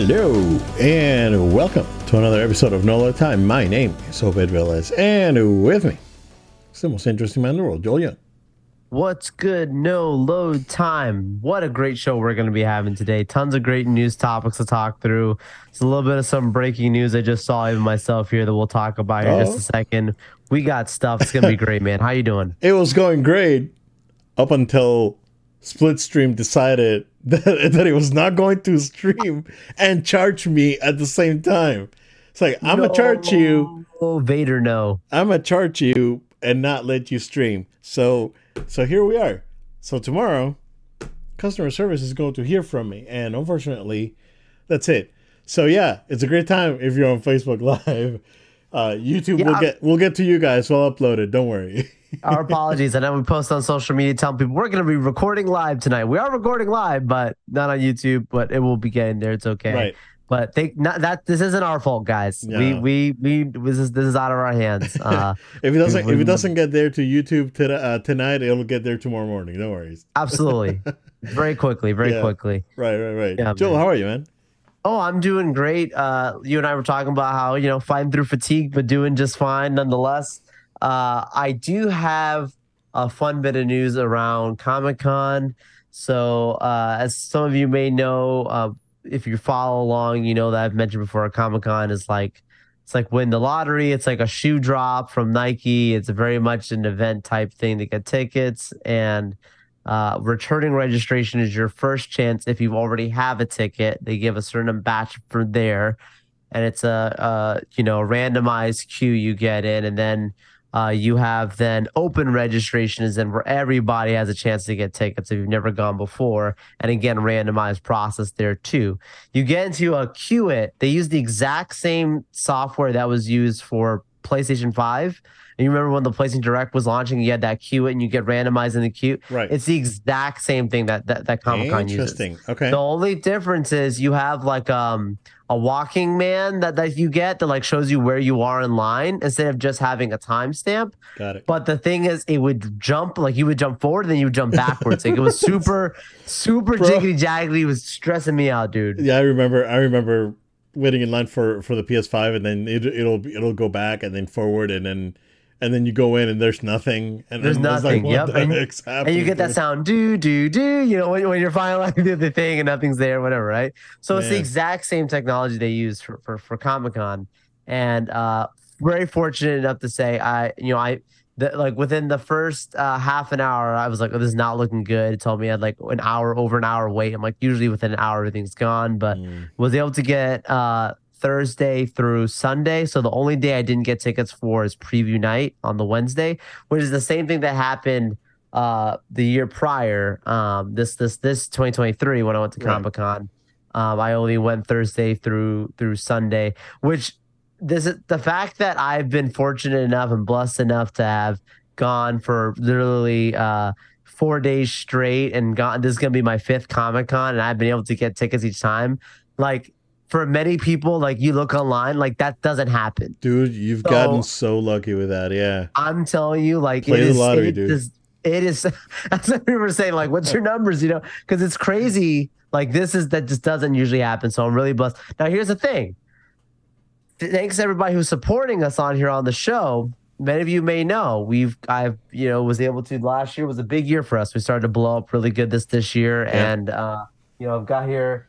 Hello and welcome to another episode of No Load Time. My name is Obed Velez, and with me, it's the most interesting man in the world, Joel Young. What's good? No load time. What a great show we're going to be having today. Tons of great news topics to talk through. It's a little bit of some breaking news I just saw even myself here that we'll talk about here in just a oh. second. We got stuff. It's going to be great, man. How you doing? It was going great up until Splitstream decided that, that it was not going to stream and charge me at the same time. It's like I'm gonna charge you. Oh, Vader, no. I'm gonna charge you and not let you stream. So so here we are. So tomorrow, customer service is going to hear from me, and unfortunately, that's it. So yeah, it's a great time if you're on Facebook Live. Uh, YouTube Yeah, will get we'll get to you guys. We'll upload it. Don't worry. Our apologies. I know we post on social media telling people we're going to be recording live tonight. We are recording live, but not on YouTube, but it will be getting there. It's okay. Right. But they not that this isn't our fault, guys. We No. we we this is this is out of our hands. Uh, If it doesn't if it doesn't get there to YouTube uh, tonight, it'll get there tomorrow morning. No worries. absolutely, very quickly, very Yeah. quickly. Right, right, right. Yeah, Joel, man. how are you, man? Oh, I'm doing great. Uh, you and I were talking about how you know fighting through fatigue, but doing just fine nonetheless. Uh, I do have a fun bit of news around Comic Con. So, uh, as some of you may know, uh, if you follow along, you know that I've mentioned before. Comic Con is like it's like win the lottery. It's like a shoe drop from Nike. It's very much an event type thing to get tickets and. Uh, returning registration is your first chance if you already have a ticket. They give a certain batch for there, and it's a, a you know randomized queue you get in, and then uh, you have then open registration is then where everybody has a chance to get tickets if you've never gone before, and again randomized process there too. You get into a queue it. They use the exact same software that was used for PlayStation Five. And you remember when the PlayStation Direct was launching, you had that queue it and you get randomized in the queue. Right. It's the exact same thing that that, that Comic Con uses. Interesting. Okay. The only difference is you have like um a walking man that, that you get that like shows you where you are in line instead of just having a timestamp. Got it. But the thing is, it would jump like you would jump forward and then you would jump backwards. like it was super, super Bro. jiggly jaggly. It was stressing me out, dude. Yeah, I remember. I remember waiting in line for for the PS5, and then it, it'll it'll go back and then forward, and then and then you go in and there's nothing, and There's nothing, what yep, the and- And you get that sound do do do, you know, when, when you're finally do the thing and nothing's there, whatever, right? So it's the exact same technology they use for for, for Comic Con, and uh, very fortunate enough to say, I you know I the, like within the first uh, half an hour, I was like, oh, this is not looking good. It told me I had like an hour over an hour wait. I'm like, usually within an hour everything's gone, but Mm, was able to get uh Thursday through Sunday. So the only day I didn't get tickets for is preview night on the Wednesday, which is the same thing that happened uh the year prior. Um this this this 2023 when I went to Right. Comic Con. Um I only went Thursday through through Sunday, which this is the fact that I've been fortunate enough and blessed enough to have gone for literally uh four days straight and gone this is gonna be my fifth Comic Con and I've been able to get tickets each time. Like for many people, like you look online, like that doesn't happen. dude, you've So- gotten so lucky with that. Yeah. I'm telling you, like Play it the is, lottery, it dude. is- it is. That's what we were saying. Like, what's your numbers? You know, because it's crazy. Like this is that just doesn't usually happen. So I'm really blessed. Now here's the thing. Thanks to everybody who's supporting us on here on the show. Many of you may know we've I've you know was able to last year was a big year for us. We started to blow up really good this this year, Yeah. and uh, you know I've got here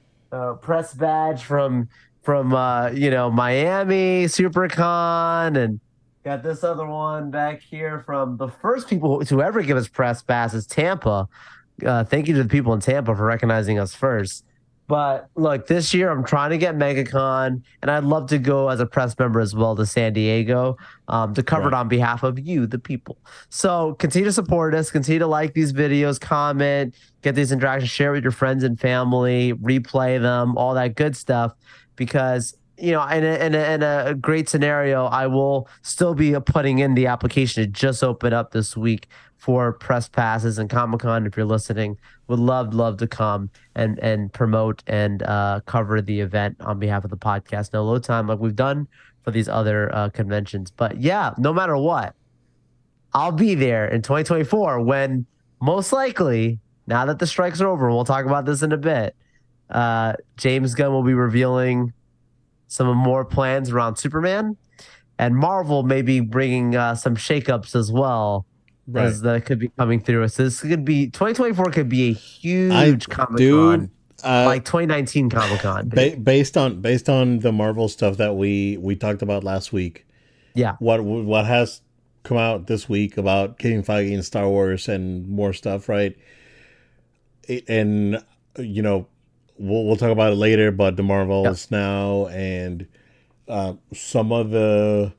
press badge from from uh, you know Miami SuperCon and got this other one back here from the first people to ever give us press passes Tampa. Uh, thank you to the people in Tampa for recognizing us first. But look, this year I'm trying to get MegaCon, and I'd love to go as a press member as well to San Diego um, to cover it on behalf of you, the people. So continue to support us, continue to like these videos, comment, get these interactions, share with your friends and family, replay them, all that good stuff. Because you know, in a, in a, in a great scenario, I will still be putting in the application to just open up this week for press passes and Comic Con. If you're listening, would love love to come and and promote and uh, cover the event on behalf of the podcast. No load time like we've done for these other uh, conventions. But yeah, no matter what, I'll be there in 2024 when most likely now that the strikes are over, and we'll talk about this in a bit. uh, James Gunn will be revealing some more plans around Superman, and Marvel may be bringing uh, some shakeups as well. Right. As that could be coming through. So this could be 2024 could be a huge Comic Con, dude, uh, like 2019 Comic Con. ba- based on based on the Marvel stuff that we we talked about last week. Yeah. What what has come out this week about Kevin Feige and Star Wars and more stuff, right? And you know, we'll we'll talk about it later, but the Marvels now and uh, some of the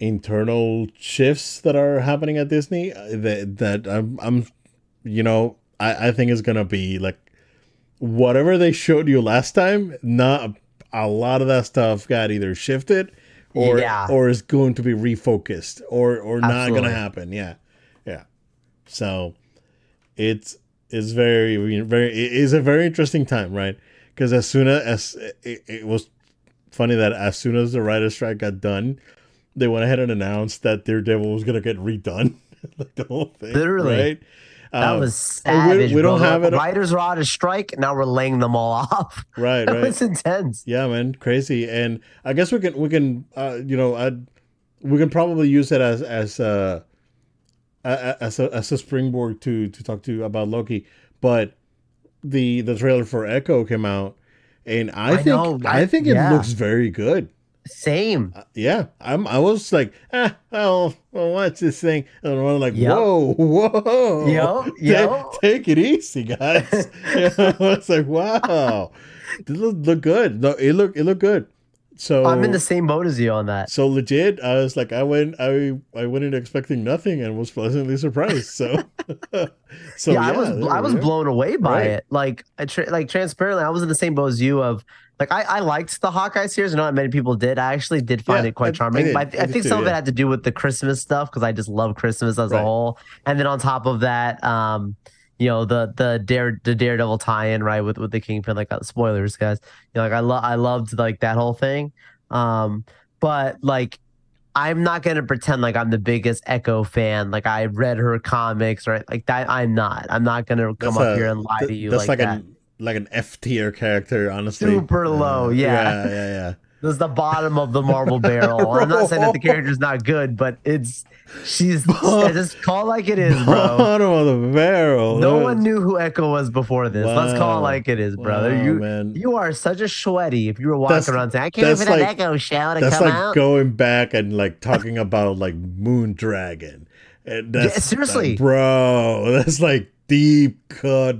internal shifts that are happening at Disney that that I'm I'm you know I I think is gonna be like whatever they showed you last time. Not a lot of that stuff got either shifted or Yeah. or is going to be refocused or or not Absolutely. gonna happen. Yeah, yeah. So it's it's very very it is a very interesting time, right? Because as soon as it, it was funny that as soon as the writer's strike got done, they went ahead and announced that Daredevil was gonna get redone, like the whole thing. Literally. right? that Um, was and we- we don't have it- Writers are on a strike. Now we're laying them all off. right, That right. was intense. Yeah, man, crazy. And I guess we can we can uh, you know I we can probably use it as as uh as a as a springboard to to talk to about Loki. But the the trailer for Echo came out, and I, I think know, I, I- think it yeah. looks very good. Same. Uh, Yeah, I'm. I was like, ah, I'll, I'll watch this thing, and I'm like, Yep. whoa, whoa, Yo, yo. take it easy, guys. I was like, wow, this look, look good. No, it look it looked good. So I'm in the same boat as you on that. so legit. I was like, I went, I I went in expecting nothing and was pleasantly surprised. So, so yeah, I was I was blown away by Right. it. Like I tra- like transparently, I was in the same boat as you. Of like I, I liked the Hawkeye series. I know not many people did. I actually did find Yeah, it quite I- I charming. I, I I did think too, some of it had to do with the Christmas stuff because I just love Christmas as Right. a whole. And then on top of that, um, you know the the dare the Daredevil tie-in right with with the Kingpin. Like uh, spoilers, guys. You know, like I love I loved like that whole thing. Um, but like I'm not gonna pretend like I'm the biggest Echo fan. Like I read her comics, right? Like that. I'm not. I'm not gonna come That's up a- here and lie th- to you That's like, like, that. an like an F tier character, honestly. Super low, yeah. yeah, yeah, yeah. This is the bottom of the Marvel barrel. I'm not saying that the character's not good, but it's she's just call it like it is, bro. Bottom of the barrel. No one knew who Echo was before this. Let's call it like it is, brother. Wow, you man. you are such a sweaty. If you were walking That's- around saying, "I can't even that's for that like- Echo show to That's come like out," going back and like talking about like Moon Dragon. And that's, Yeah, seriously. bro. That's like deep cut.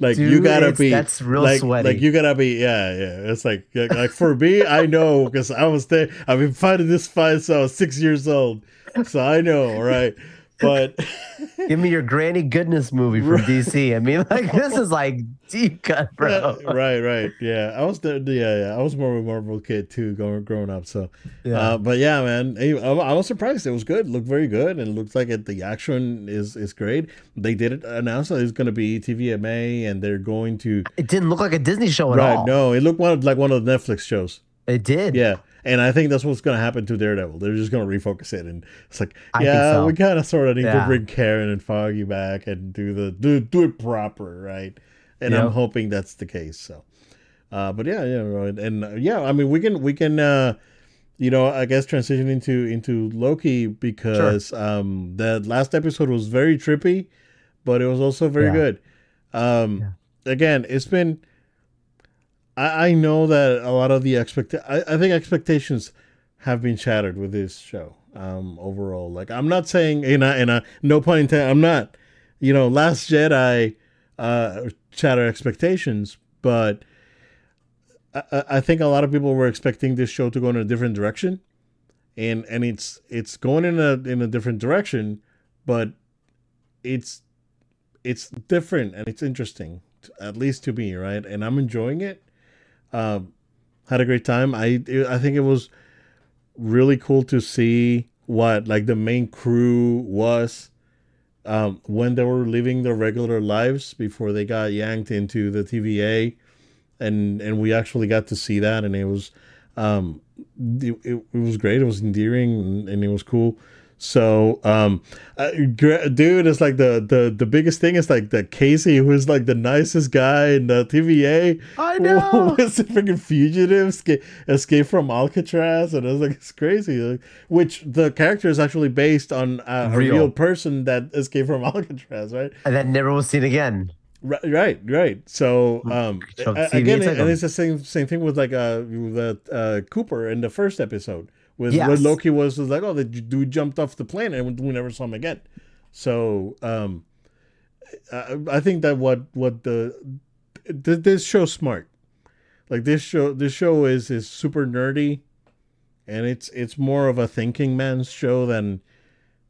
Like you gotta be that's real like, sweaty. Like you gotta be, yeah, yeah. It's like like, like for me, I know because I was there. I've been fighting this fight since I was six years old, so I know, right? But Give me your Granny Goodness movie from DC. I mean, like this is like deep cut, bro. right, right, yeah. I was there, yeah, yeah. I was more of a Marvel kid too, going growing up. So, Yeah. uh, but yeah, man, I, I was surprised. It was good. Looked very good, and it looks like it, the action is is great. They did it announce that it's going to be TVMA, and they're going to It didn't look like a Disney show at right. all. No, it looked one, like one of the Netflix shows. It did. Yeah. And I think that's what's going to happen to Daredevil. They're just going to refocus it, and it's like, I yeah, so. we kind of sort of need to bring Karen and Foggy back and do the do do it proper, right? And I'm hoping that's the case. So, uh, but yeah, yeah, right. and uh, yeah, I mean, we can we can, uh, you know, I guess transition into into Loki because um, the last episode was very trippy, but it was also very Yeah. good. Um, Again, it's been. I, I know that a lot of the expect I, I think expectations have been shattered with this show um overall. Like i'm not saying in a, in a no pun intended i'm not you know last jedi uh shattered expectations but I- I think a lot of people were expecting this show to go in a different direction and and it's it's going in a in a different direction but it's it's different and it's interesting at least to me right? And i'm enjoying it um had a great time. I i think it was really cool to see what like the main crew was um when they were living their regular lives before they got yanked into the tva and and we actually got to see that and it was um it, it, it was great. It was endearing and, and it was cool So, um, uh, dude, it's like the, the the biggest thing is like the Casey, who's like the nicest guy in the TVA. I know. was a freaking fugitive, escape, escape from Alcatraz, and I was like, it's crazy. Like, which the character is actually based on a, a Real. real person that escaped from Alcatraz, right? And then never was seen again. Right, right, right. So, um, So a- TV again, and it's the same same thing with like uh with uh, Cooper in the first episode, with Yes. Loki was, was like, oh, the dude jumped off the plane, and we never saw him again. So, um, I, I think that what what the th- this show smart. Like this show, this show is is super nerdy, and it's it's more of a thinking man's show than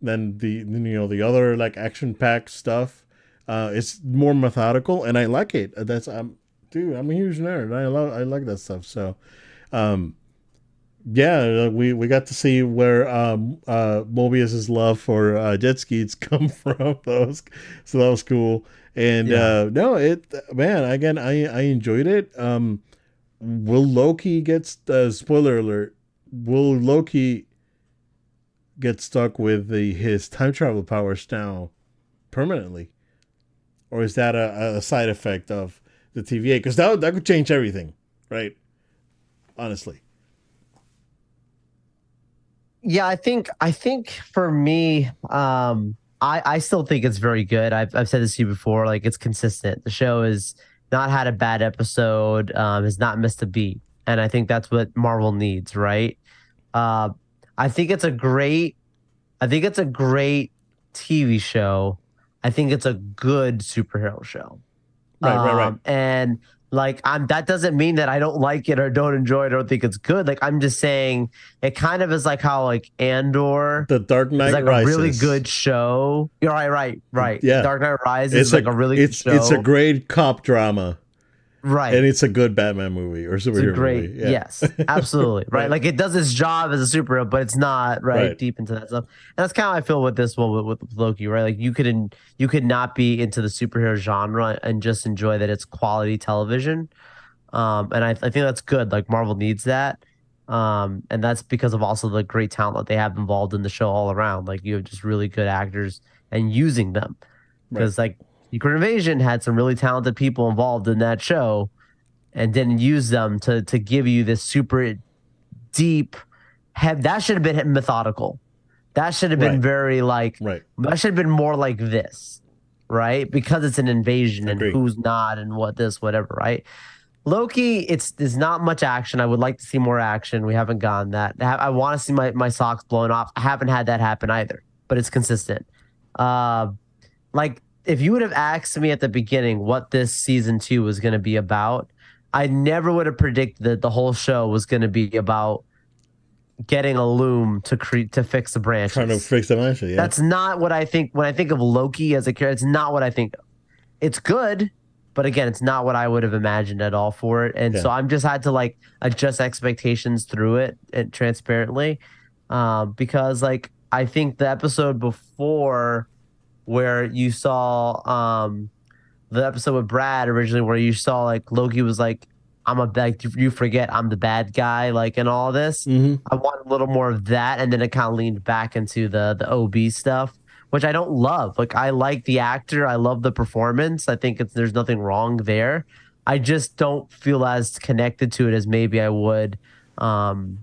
than the you know the other like action packed stuff. Uh, it's more methodical, and I like it. That's I'm dude. I'm a huge nerd. I love I like that stuff. So, um, yeah, uh, we we got to see where um uh Mobius's love for uh, jet skis come from. That was, so that was cool. And Yeah. uh no, it man again I I enjoyed it. Um, will Loki get uh, spoiler alert? Will Loki get stuck with the his time travel powers now permanently, or is that a, a side effect of the TVA? Because that that could change everything, right? Honestly, Yeah, I think I think for me, um, I I still think it's very good. I've I've said this to you before. Like it's consistent. The show has not had a bad episode. Um, has not missed a beat, and I think that's what Marvel needs, right? Uh, I think it's a great. I think it's a great TV show. I think it's a good superhero show. right, right, right. Um, And like I'm that doesn't mean that I don't like it or don't enjoy it or don't think it's good. Like I'm just saying it kind of is like how like Andor The Dark Knight is like Rises. a really good show. You're right, right, right. Yeah. Dark Knight Rises It's is like a, really good it's show. it's a great cop drama, right. and it's a good Batman movie or It's a superhero great, movie. Yeah. yes, absolutely, right. Right. Like it does its job as a superhero, but it's not right, Right. deep into that stuff. And that's kind of how I feel with this one with, with Loki, right? Like you could in, you could not be into the superhero genre and just enjoy that it's quality television. Um, and I, I think that's good. Like Marvel needs that. Um, and that's because of also the great talent that they have involved in the show all around. Like you have just really good actors and using them. Because like Secret Invasion had some really talented people involved in that show and didn't use them to to give you this super deep have that should have been methodical. That should have been Right. very like Right. that should have been more like this, right? Because it's an invasion and who's not and what this, whatever, right? Loki, it's there's not much action. I would like to see more action. We haven't gotten that. I I want to see my, my socks blown off. I haven't had that happen either, but it's consistent. Uh, like if you would have asked me at the beginning what this season two was going to be about, I never would have predicted that the whole show was going to be about getting a loom to create to fix the branches. Trying to fix the mansion. Yeah. That's not what I think when I think of Loki as a character. It's not what I think. of. It's good, but again, it's not what I would have imagined at all for it. And Yeah. so I'm just had to like adjust expectations through it and transparently, um, because like I think the episode before where you saw um the episode with Brad originally where you saw like Loki was like I'm a like you forget I'm the bad guy like in all this. hmm I want a little more of that, and then it kind of leaned back into the the OB stuff, which I don't love. Like I like the actor, I love the performance. I think it's there's nothing wrong there. I just don't feel as connected to it as maybe I would um,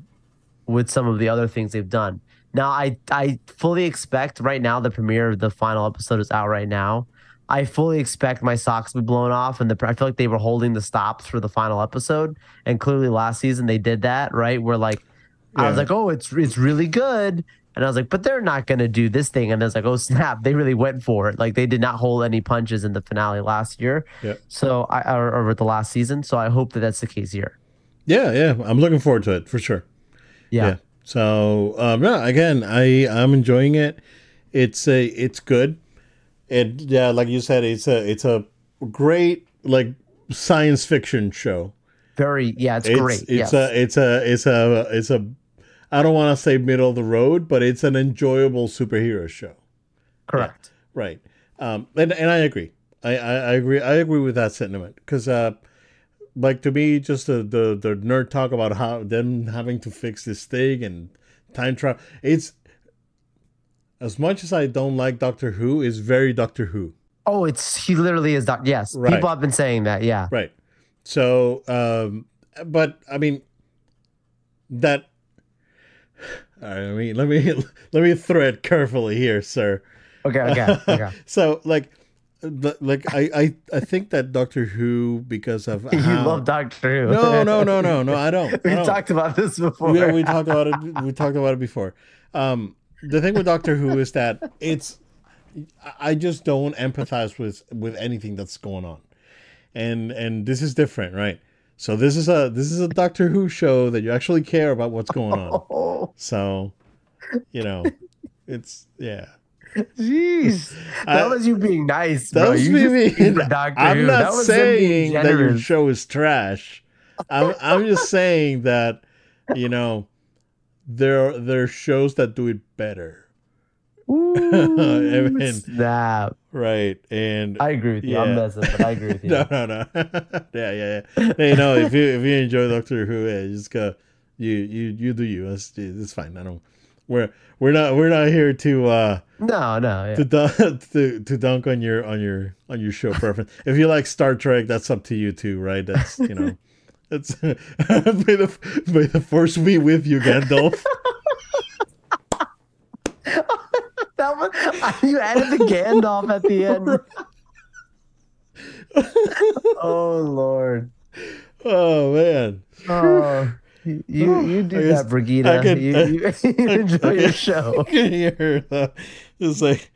with some of the other things they've done. Now I I fully expect right now the premiere of the final episode is out right now. I fully expect my socks to be blown off, and the I feel like they were holding the stops for the final episode, and clearly last season they did that right. Where like I was like, oh, it's it's really good. And I was like, but they're not going to do this thing. And I was like, oh, snap. They really went for it. Like, they did not hold any punches in the finale last year. Yeah. So, I, or, or the last season. So, I hope that that's the case here. Yeah, yeah. I'm looking forward to it for sure. Yeah. So um, yeah, again, I I'm enjoying it. It's a it's good. And yeah, like you said, it's a it's a great like science fiction show. Very, yeah, it's, It's great. it's yes. a it's a it's a it's a I don't want to say middle of the road, but it's an enjoyable superhero show. Correct. Right. Um, and and I agree. I, I, I agree. I agree with that sentiment because, uh, like to me, just the, the the nerd talk about how them having to fix this thing and time travel. It's as much as I don't like Doctor Who, is very Doctor Who. Oh, it's he literally is doc. Yes, Right. people have been saying that. Yeah. Right. So, um, but I mean, that. All right, let me let me let me thread carefully here, sir. Okay. Okay. Okay. So, like, like I, I I think that Doctor Who because of you how- love Doctor Who. no no no no no I don't. I we don't. talked about this before. we, we talked about it. We talked about it before. Um, the thing with Doctor Who is that it's. I just don't empathize with with anything that's going on, and and this is different, right? So this is a this is a Doctor Who show that you actually care about what's going on. Oh, So, you know, it's yeah. Jeez. That was you being nice, That bro. was you me just being- I'm Who. not that was saying that your show is trash. I'm I'm just saying that you know there there are shows that do it better, Ooh, mean- snap. right? And I agree with you. Yeah. I'm messing, but I agree with you. no, no, no. yeah, yeah, yeah. Hey, no, if you if you enjoy Doctor Who, yeah, just go. You you you do you. It's it's fine. I don't. We're we're not we're not here to uh No, no. Yeah. to dunk to, to dunk on your on your on your show preference. if you like Star Trek, that's up to you too, right? That's you know. It's may the may the force be with you, Gandalf. That was, you added the Gandalf at the end. oh Lord. Oh man. Oh, you you, do guess that, Brigida. I could- you, you, you enjoy your show. I can hear the, it's like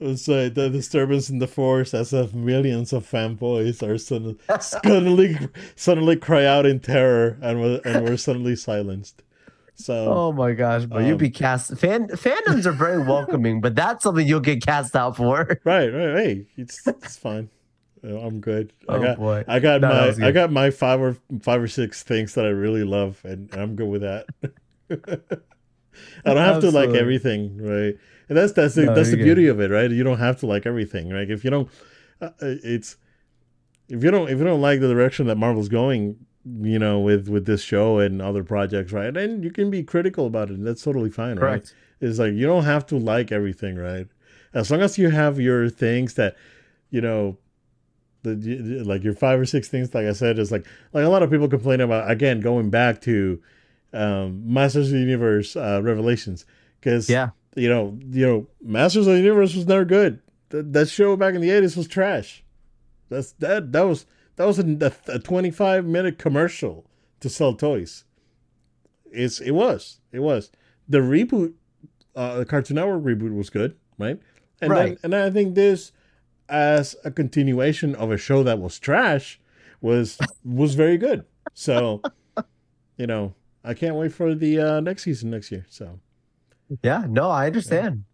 it's like the disturbance in the force as if millions of fanboys are suddenly suddenly suddenly cry out in terror and were and were suddenly silenced. So Oh my gosh, you'd Um, be cast. Fan fandoms are very welcoming, but that's something you'll get cast out for. right, right, hey, it's it's fine. Uh, I'm good. I Oh, got boy. I got No, my I got my five or five or six things that I really love, and I'm good with that. I don't have to like everything, right? And that's that's the, No, that's the you're beauty of it, right? You don't have to like everything, right? If you don't, uh, it's if you don't if you don't like the direction that Marvel's going, you know, with with this show and other projects, right? Then you can be critical about it. And that's totally fine, right? It's like you don't have to like everything, right? As long as you have your things that, you know, the like your five or six things. Like I said, is like like a lot of people complain about again going back to um, Masters of the Universe uh, Revelations because Yeah. you know you know Masters of the Universe was never good. That, that show back in the eighties was trash. That's that that was that was a, a twenty five minute commercial to sell toys. It's it was it was the reboot, uh, the Cartoon Network reboot was good, right? And Right. then and I think this as a continuation of a show that was trash was was very good. So, you know, I can't wait for the uh, next season next year. So, Yeah. No, I understand.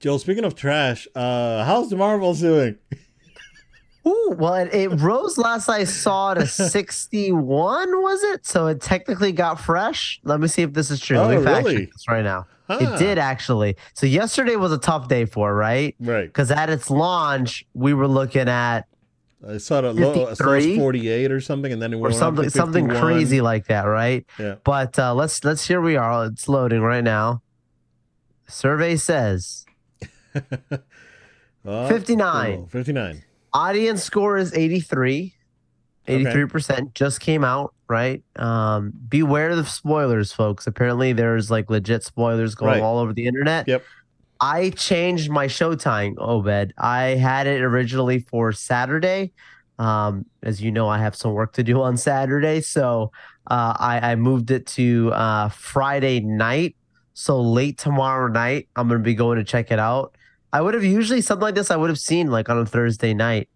Joel, speaking of trash, uh, how's the Marvels doing? Ooh, well, it, it rose last I saw to 61, was it? So it technically got fresh. Let me see if this is true. Let Oh, me fact check really? this right now. Huh. It did actually. So yesterday was a tough day for, right? Right. Because at its launch, we were looking at I saw it low, I saw it 53? 48 or something, and then it or went up something something crazy like that, right? Yeah. But uh, let's let's here we are. It's loading right now. Survey says Oh, 59. cool. 59. audience score is 83. 83% just came out, right? Um, beware of the spoilers, folks. Apparently, there's like legit spoilers going Right. all over the internet. Yep. I changed my show showtime, Obed. I had it originally for Saturday. Um, as you know, I have some work to do on Saturday, so uh, I, I moved it to uh, Friday night. So late tomorrow night, I'm gonna be going to check it out. I would have usually something like this. I would have seen like on a Thursday night.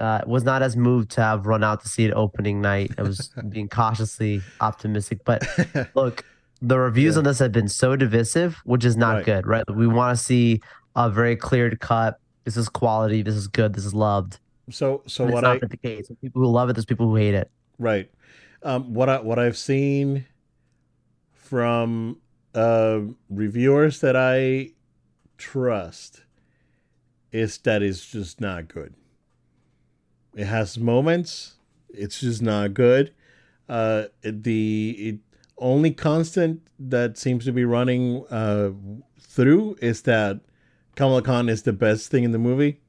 Uh, was not as moved to have run out to see it opening night. I was being cautiously optimistic, but look, the reviews Yeah. on this have been so divisive, which is not Right. good, right? We want to see a very clear cut. This is quality. This is good. This is loved. so, so And what not I the case. There's people who love it. There's people who hate it. right, um, what I what I've seen from uh, reviewers that I trust is that it's just not good. It has moments. It's just not good. Uh, the only constant that seems to be running uh, through is that Kamala Khan is the best thing in the movie,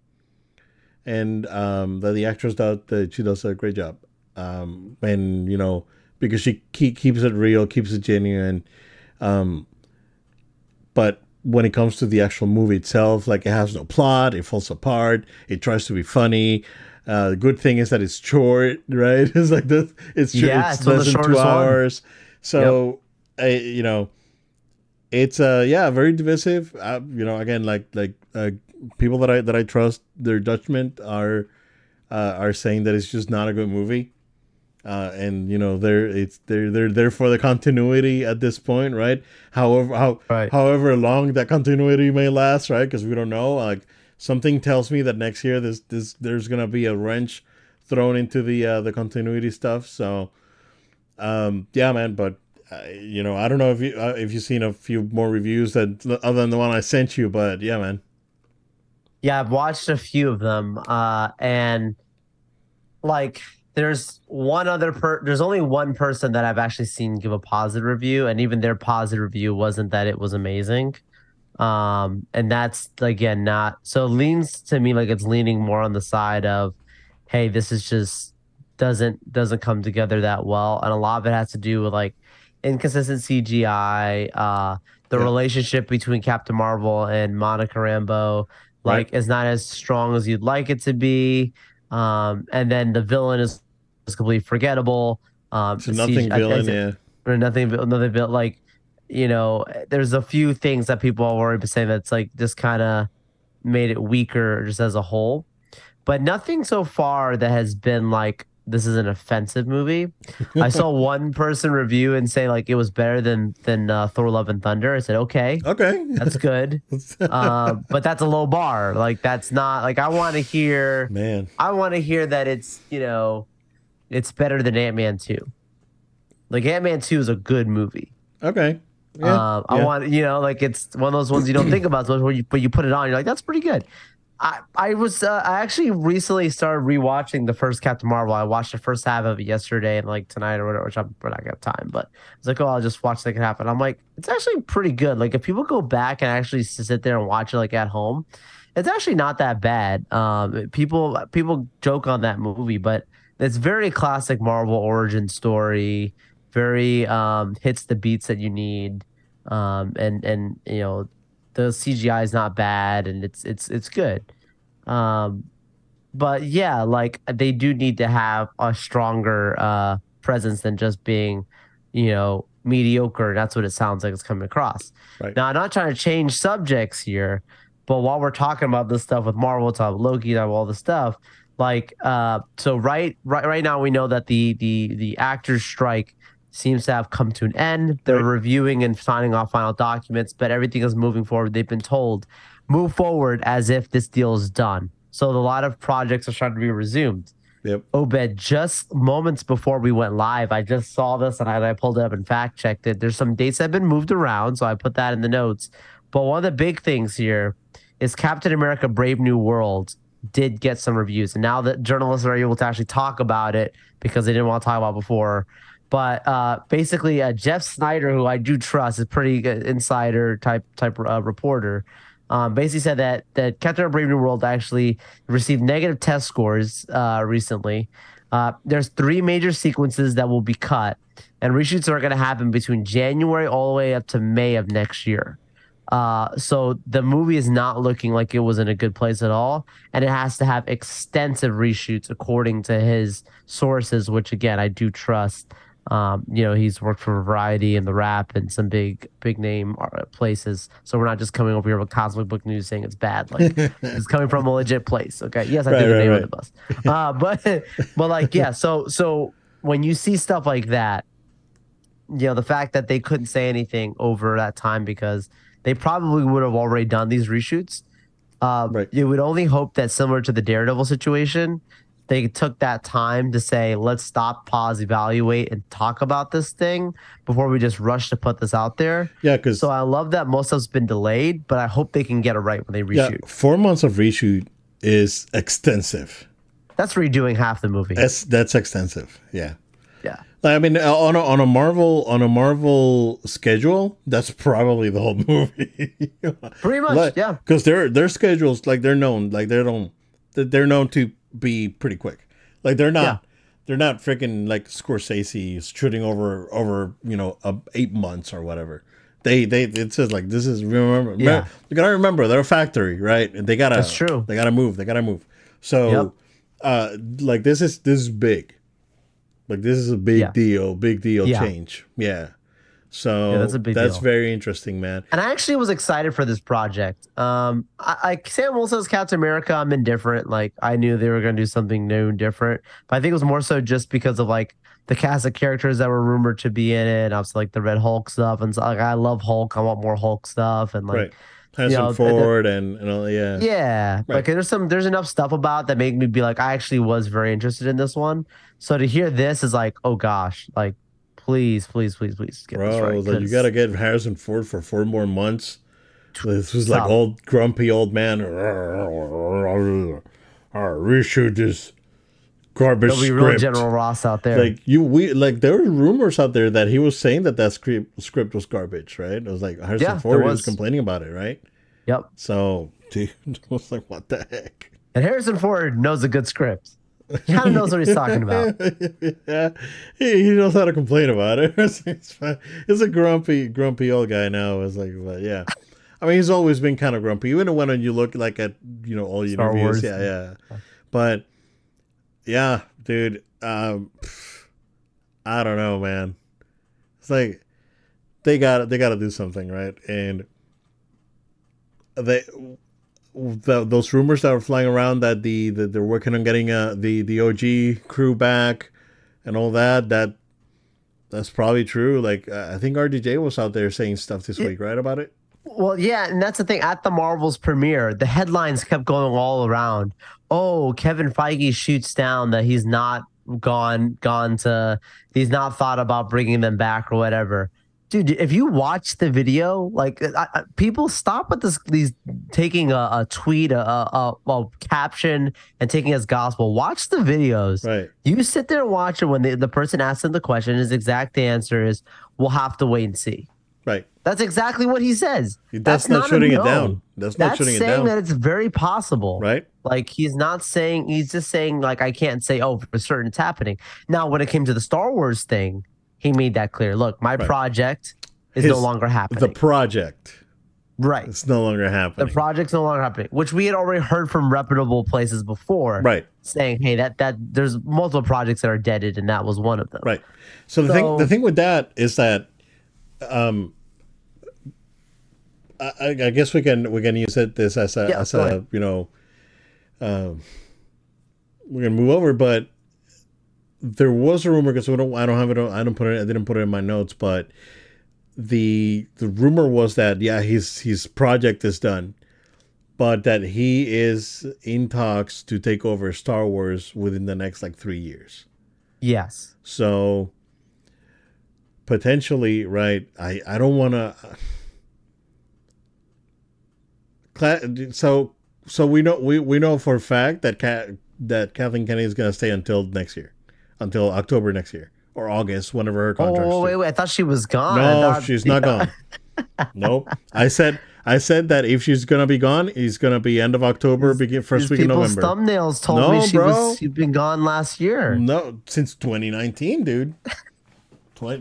and um, that the actress does that she does a great job. Um, and you know because she keep, keeps it real, keeps it genuine. Um, but when it comes to the actual movie itself, like it has no plot, it falls apart, it tries to be funny. Uh, the good thing is that it's short, right? It's like this. It's, Yeah, it's it's less than two shortest one. hours. So, I, you know, it's uh yeah very divisive. Uh, you know, again, like like uh, people that I that I trust their judgment are uh, are saying that it's just not a good movie. Uh, and you know they're it's they're they're there for the continuity at this point, right? However, how Right. however long that continuity may last, right? Because we don't know. Like something tells me that next year this this there's gonna be a wrench thrown into the uh, the continuity stuff. So, um, yeah, man. But uh, you know, I don't know if you uh, if you've seen a few more reviews that other than the one I sent you, but yeah, man. Yeah, I've watched a few of them, uh, and like there's one other per there's only one person that I've actually seen give a positive review, and even their positive review wasn't that it was amazing. Um, and that's again not so it leans to me like it's leaning more on the side of, hey, this is just doesn't doesn't come together that well, and a lot of it has to do with like inconsistent CGI, uh, the Yeah. relationship between Captain Marvel and Monica Rambeau like is not as strong as you'd like it to be. Um, and then the villain is, is completely forgettable. Um, It's a CG nothing I- I villain, yeah. or nothing, nothing villain. Like, you know, there's a few things that people have already been saying that's like just kind of made it weaker just as a whole, but nothing so far that has been like this is an offensive movie. I saw one person review and say like it was better than than uh, Thor: Love and Thunder. I said okay, Okay. that's good uh, but that's a low bar. Like that's not like I want to hear. man. I want to hear that it's you know, it's better than Ant Man two. Like Ant Man two is a good movie. Okay. Yeah. um, I yeah. want you know like it's one of those ones you don't think about, so when you but you put it on, you're like that's pretty good. I I was uh, I actually recently started rewatching the first Captain Marvel. I watched the first half of it yesterday and like tonight or whatever, which I'm we're not gonna have time. But it's like, oh, I'll just watch the second half, and I'm like, it's actually pretty good. Like if people go back and actually sit there and watch it like at home, it's actually not that bad. Um, people people joke on that movie, but it's very classic Marvel origin story. Very um, hits the beats that you need, um, and and you know the CGI is not bad, and it's it's it's good. Um, but yeah, like they do need to have a stronger uh, presence than just being, you know, mediocre. That's what it sounds like it's coming across. Right. Now, I'm not trying to change subjects here, but while we're talking about this stuff with Marvel, talk Loki, talk all the stuff, like uh, so right right right now we know that the the the actors strike seems to have come to an end. They're Right. reviewing and signing off final documents, but everything is moving forward. They've been told move forward as if this deal is done. So a lot of projects are trying to be resumed. Yep. Obed, just moments before we went live, I just saw this and I, I pulled it up and fact checked it. There's some dates that have been moved around, so I put that in the notes. But one of the big things here is Captain America Brave New World did get some reviews. And now that journalists are able to actually talk about it because they didn't want to talk about it before. But uh, basically, uh, Jeff Sneider, who I do trust, is pretty good insider type type uh, reporter. Um, basically said that that Captain Brave New World actually received negative test scores uh, recently. Uh, there's three major sequences that will be cut, and reshoots are going to happen between January all the way up to May of next year. Uh, so the movie is not looking like it was in a good place at all, and it has to have extensive reshoots according to his sources, which again I do trust. Um, you know, he's worked for Variety and The Wrap and some big, big name uh, places. So we're not just coming over here with comic book news saying it's bad. Like it's coming from a legit place. Okay, yes, I Right, threw the right, name right. on the bus. Uh, but, but like, yeah. So, so when you see stuff like that, you know, the fact that they couldn't say anything over that time because they probably would have already done these reshoots. Uh, Right. You would only hope that similar to the Daredevil situation, they took that time to say, let's stop, pause, evaluate, and talk about this thing before we just rush to put this out there. Yeah, because So I love that most of it's been delayed, but I hope they can get it right when they yeah, reshoot. four months of reshoot is extensive. That's redoing half the movie. That's that's extensive. Yeah. Yeah. I mean, uh, on a, on a Marvel on a Marvel schedule, that's probably the whole movie. Pretty much, yeah. Because their their schedules, like they're known, like they're known, they're known to be pretty quick. Like they're not, Yeah. they're not freaking like Scorsese shooting over over you know uh, eight months or whatever. They they it says like this is remember Yeah. you gotta remember they're a factory right and they gotta That's true. they gotta move they gotta move so Yep. uh like this is this is big like this is a big Yeah. deal big deal change yeah so Yeah, that's a big that's deal. very interesting man And I actually was excited for this project. Um, I, I Sam Wilson's Captain America. I'm indifferent. Like I knew they were going to do something new and different, but I think it was more so just because of like the cast of characters that were rumored to be in it. And obviously, like the Red Hulk stuff, and so, like I love Hulk. I want more Hulk stuff, and like right Harrison know, the- Ford and and all yeah yeah, Right. like there's some there's enough stuff about that made me be like I actually was very interested in this one. So to hear this is like oh gosh, like please please please please get this bro right. like, you 'cause- gotta get Harrison Ford for four more months this was like old grumpy old man I reshoot this garbage There'll be real General Ross out there. like you we like there were rumors out there that he was saying that that script script was garbage right it was like Harrison Yeah, Ford was. was. complaining about it right yep. so dude I was like what the heck And Harrison Ford knows a good script. He kind of knows what he's talking about. yeah. He, he knows how to complain about it. It's. He's a grumpy grumpy old guy now. It's like but yeah. I mean he's always been kind of grumpy. Even when you look like at you know all Star interviews Wars. yeah yeah. But yeah dude um I don't know man. It's like they got they got to do something right? And they the, those rumors that were flying around that the, the they're working on getting uh, the the OG crew back and all that that that's probably true like uh, I think RDJ was out there saying stuff this week right about it Well, yeah, and that's the thing. At the Marvels premiere, the headlines kept going all around. Oh, Kevin Feige shoots down that he's not gone gone to he's not thought about bringing them back or whatever. Dude, if you watch the video, like I, I, people stop with this these taking a, a tweet, a, a, a caption, and taking as gospel. Watch the videos. right You sit there and watch it when the, the person asks him the question. His exact answer is, "We'll have to wait and see." right That's exactly what he says. that's, not, a shutting it down that's not That's shutting it down. Saying that it's very possible. right Like he's not saying he's just saying like I can't say oh for certain it's happening. Now when it came to the Star Wars thing, he made that clear. Look, my Right. project is His- no longer happening. the project right. it's no longer happening. The project's no longer happening, which we had already heard from reputable places before, right saying, "Hey, that that there's multiple projects that are deaded, and that was one of them." Right. So the thing the thing with that is that um I, I I guess we can we can use it this as a Yeah, as a ahead. you know um we're gonna move over but there was a rumor because I don't I don't have it I don't put it I didn't put it in my notes but the the rumor was that yeah his his project is done but that he is in talks to take over Star Wars within the next like 3 years. Yes. So potentially, right? I I don't want to. So so we know we, we know for a fact that that Kathleen Kennedy is going to stay until next year, until October next year or August, whenever her contract. Oh wait, wait! I thought she was gone. No, thought- she's not yeah. gone. nope. I said I said that if she's gonna be gone, it's gonna be end of October, begin first week of November. thumbnails told No, me she bro. was she'd been gone last year. No, since 2019, dude.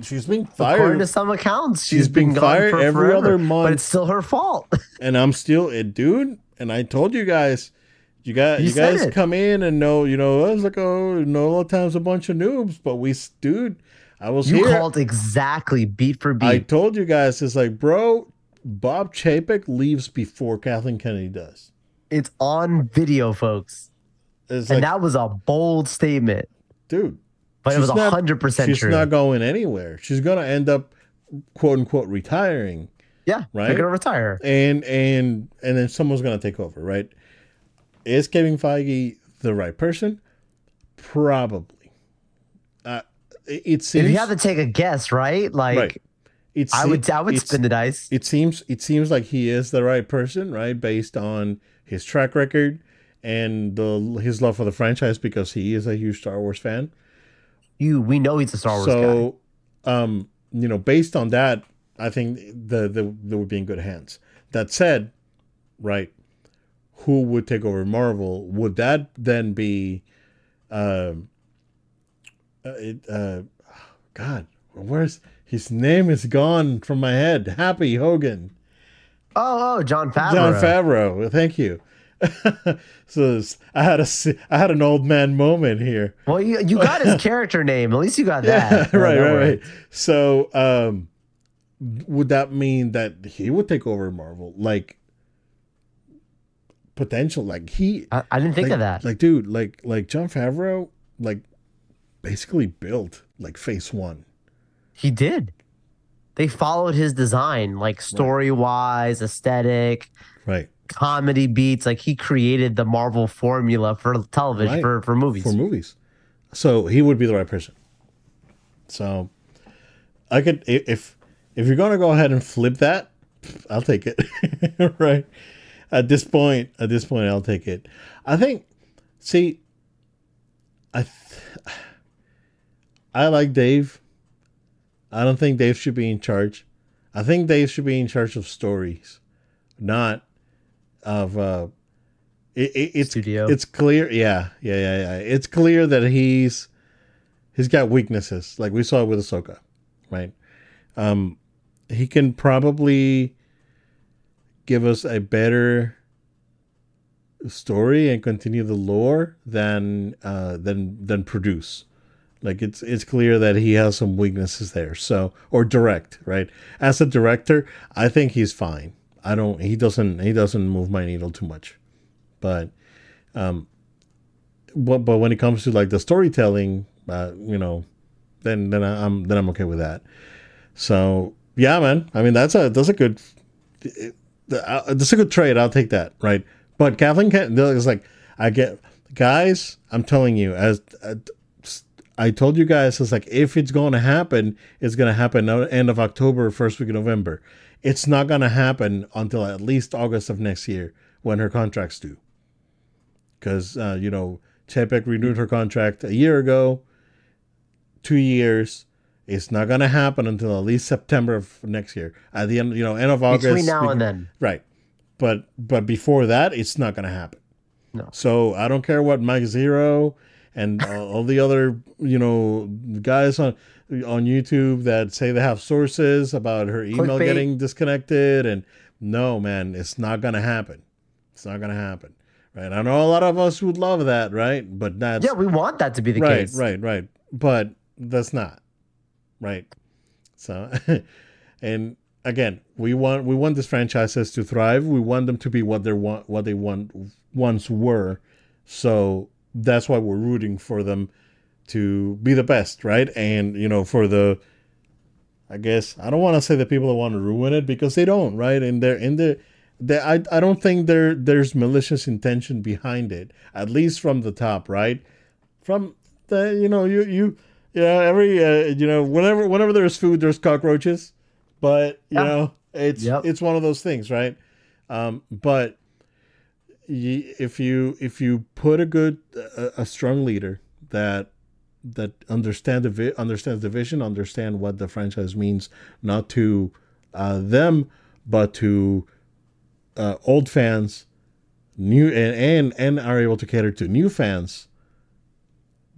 She's been According fired. to some accounts, She's she's been, been gone fired for every forever, other month. But it's still her fault. and I'm still a dude. And I told you guys, you got You you, guys it. come in and know, you know, I was like, oh, no, a lot of times a bunch of noobs, but we, dude, I was you here. called exactly beat for beat. I told you guys, it's like, bro, Bob Chapek leaves before Kathleen Kennedy does. it's on video, folks, It's and like, that was a bold statement, dude, but it was hundred percent she's true. not going anywhere. She's gonna end up, quote unquote, retiring. yeah, right? They're gonna retire. and and and then someone's gonna take over, right? Is Kevin Feige the right person? Probably. Uh, it, it If seems you have to take a guess, right? Like right. It I would, I would spin the dice. It seems it seems like he is the right person, right? Based on his track record and the his love for the franchise because he is a huge Star Wars fan. You, we know he's a Star Wars guy. so, um, you know, based on that, I think the the they would be in good hands. That said, right, who would take over Marvel? Would that then be, um, uh, uh, God, where's his name is gone from my head? Happy Hogan. Oh, oh, Jon Favreau. Jon Favreau. Thank you. so I had a I had an old man moment here. Well, you, you got his character name. At least you got Yeah, that. right, Oh, right, right. So, um, would that mean that he would take over Marvel? Like potential, like he, I, I didn't think like, of that. Like, dude, like like Jon Favreau, like basically built like Phase One. He did. They followed his design, like story wise, aesthetic, Right. comedy beats. Like he created the Marvel formula for television Right. for, for movies. for movies. So he would be the right person. So I could if if you're gonna go ahead and flip that, I'll take it. right. At this point, at this point, I'll take it. I think. See, I th- I like Dave. I don't think Dave should be in charge. I think Dave should be in charge of stories, not of uh it, it, it's Studio. it's clear yeah yeah yeah yeah it's clear that he's he's got weaknesses like we saw with Ahsoka right um he can probably give us a better story and continue the lore than uh than than produce. Like it's it's clear that he has some weaknesses there. So or direct right? As a director i think he's fine. I don't he doesn't he doesn't move my needle too much. But um but, but when it comes to like the storytelling uh you know then then i'm then i'm okay with that. So yeah man. I mean that's a that's a good uh, that's a good trade i'll take that right but kathleen can is like i get guys i'm telling you as uh, I told you guys it's like if it's going to happen, it's going to happen end of October, first week of November. It's not going to happen until at least August of next year when her contract's due. Because uh, you know Chapek renewed her contract a year ago, two years. It's not going to happen until at least September of next year. At the end, you know, end of August. Between now and then. Right. But but before that, it's not going to happen. No. So I don't care what Mike Zeroh and all the other you know guys on on YouTube that say they have sources about her email Clickbait. getting disconnected and no man, it's not going to happen. It's not going to happen. Right. I know a lot of us would love that, right? But that's Yeah, we want that to be the case. right, case. right, right. But that's not right. So, and again, we want we want these franchises to thrive. We want them to be what they want, what they want once were. So that's why we're rooting for them to be the best, right? And you know, for the, I guess I don't want to say the people that want to ruin it because they don't, right? And they're in the. They, I, I don't think there there's malicious intention behind it, at least from the top, right? From the you know you you yeah every uh, you know whenever whenever there's food there's cockroaches, but you Yeah. know it's Yep. it's one of those things, right? Um, but if you if you put a good a, a strong leader that that understand the vi- understands the vision, understand what the franchise means, not to uh, them, but to uh, old fans, new and, and and are able to cater to new fans.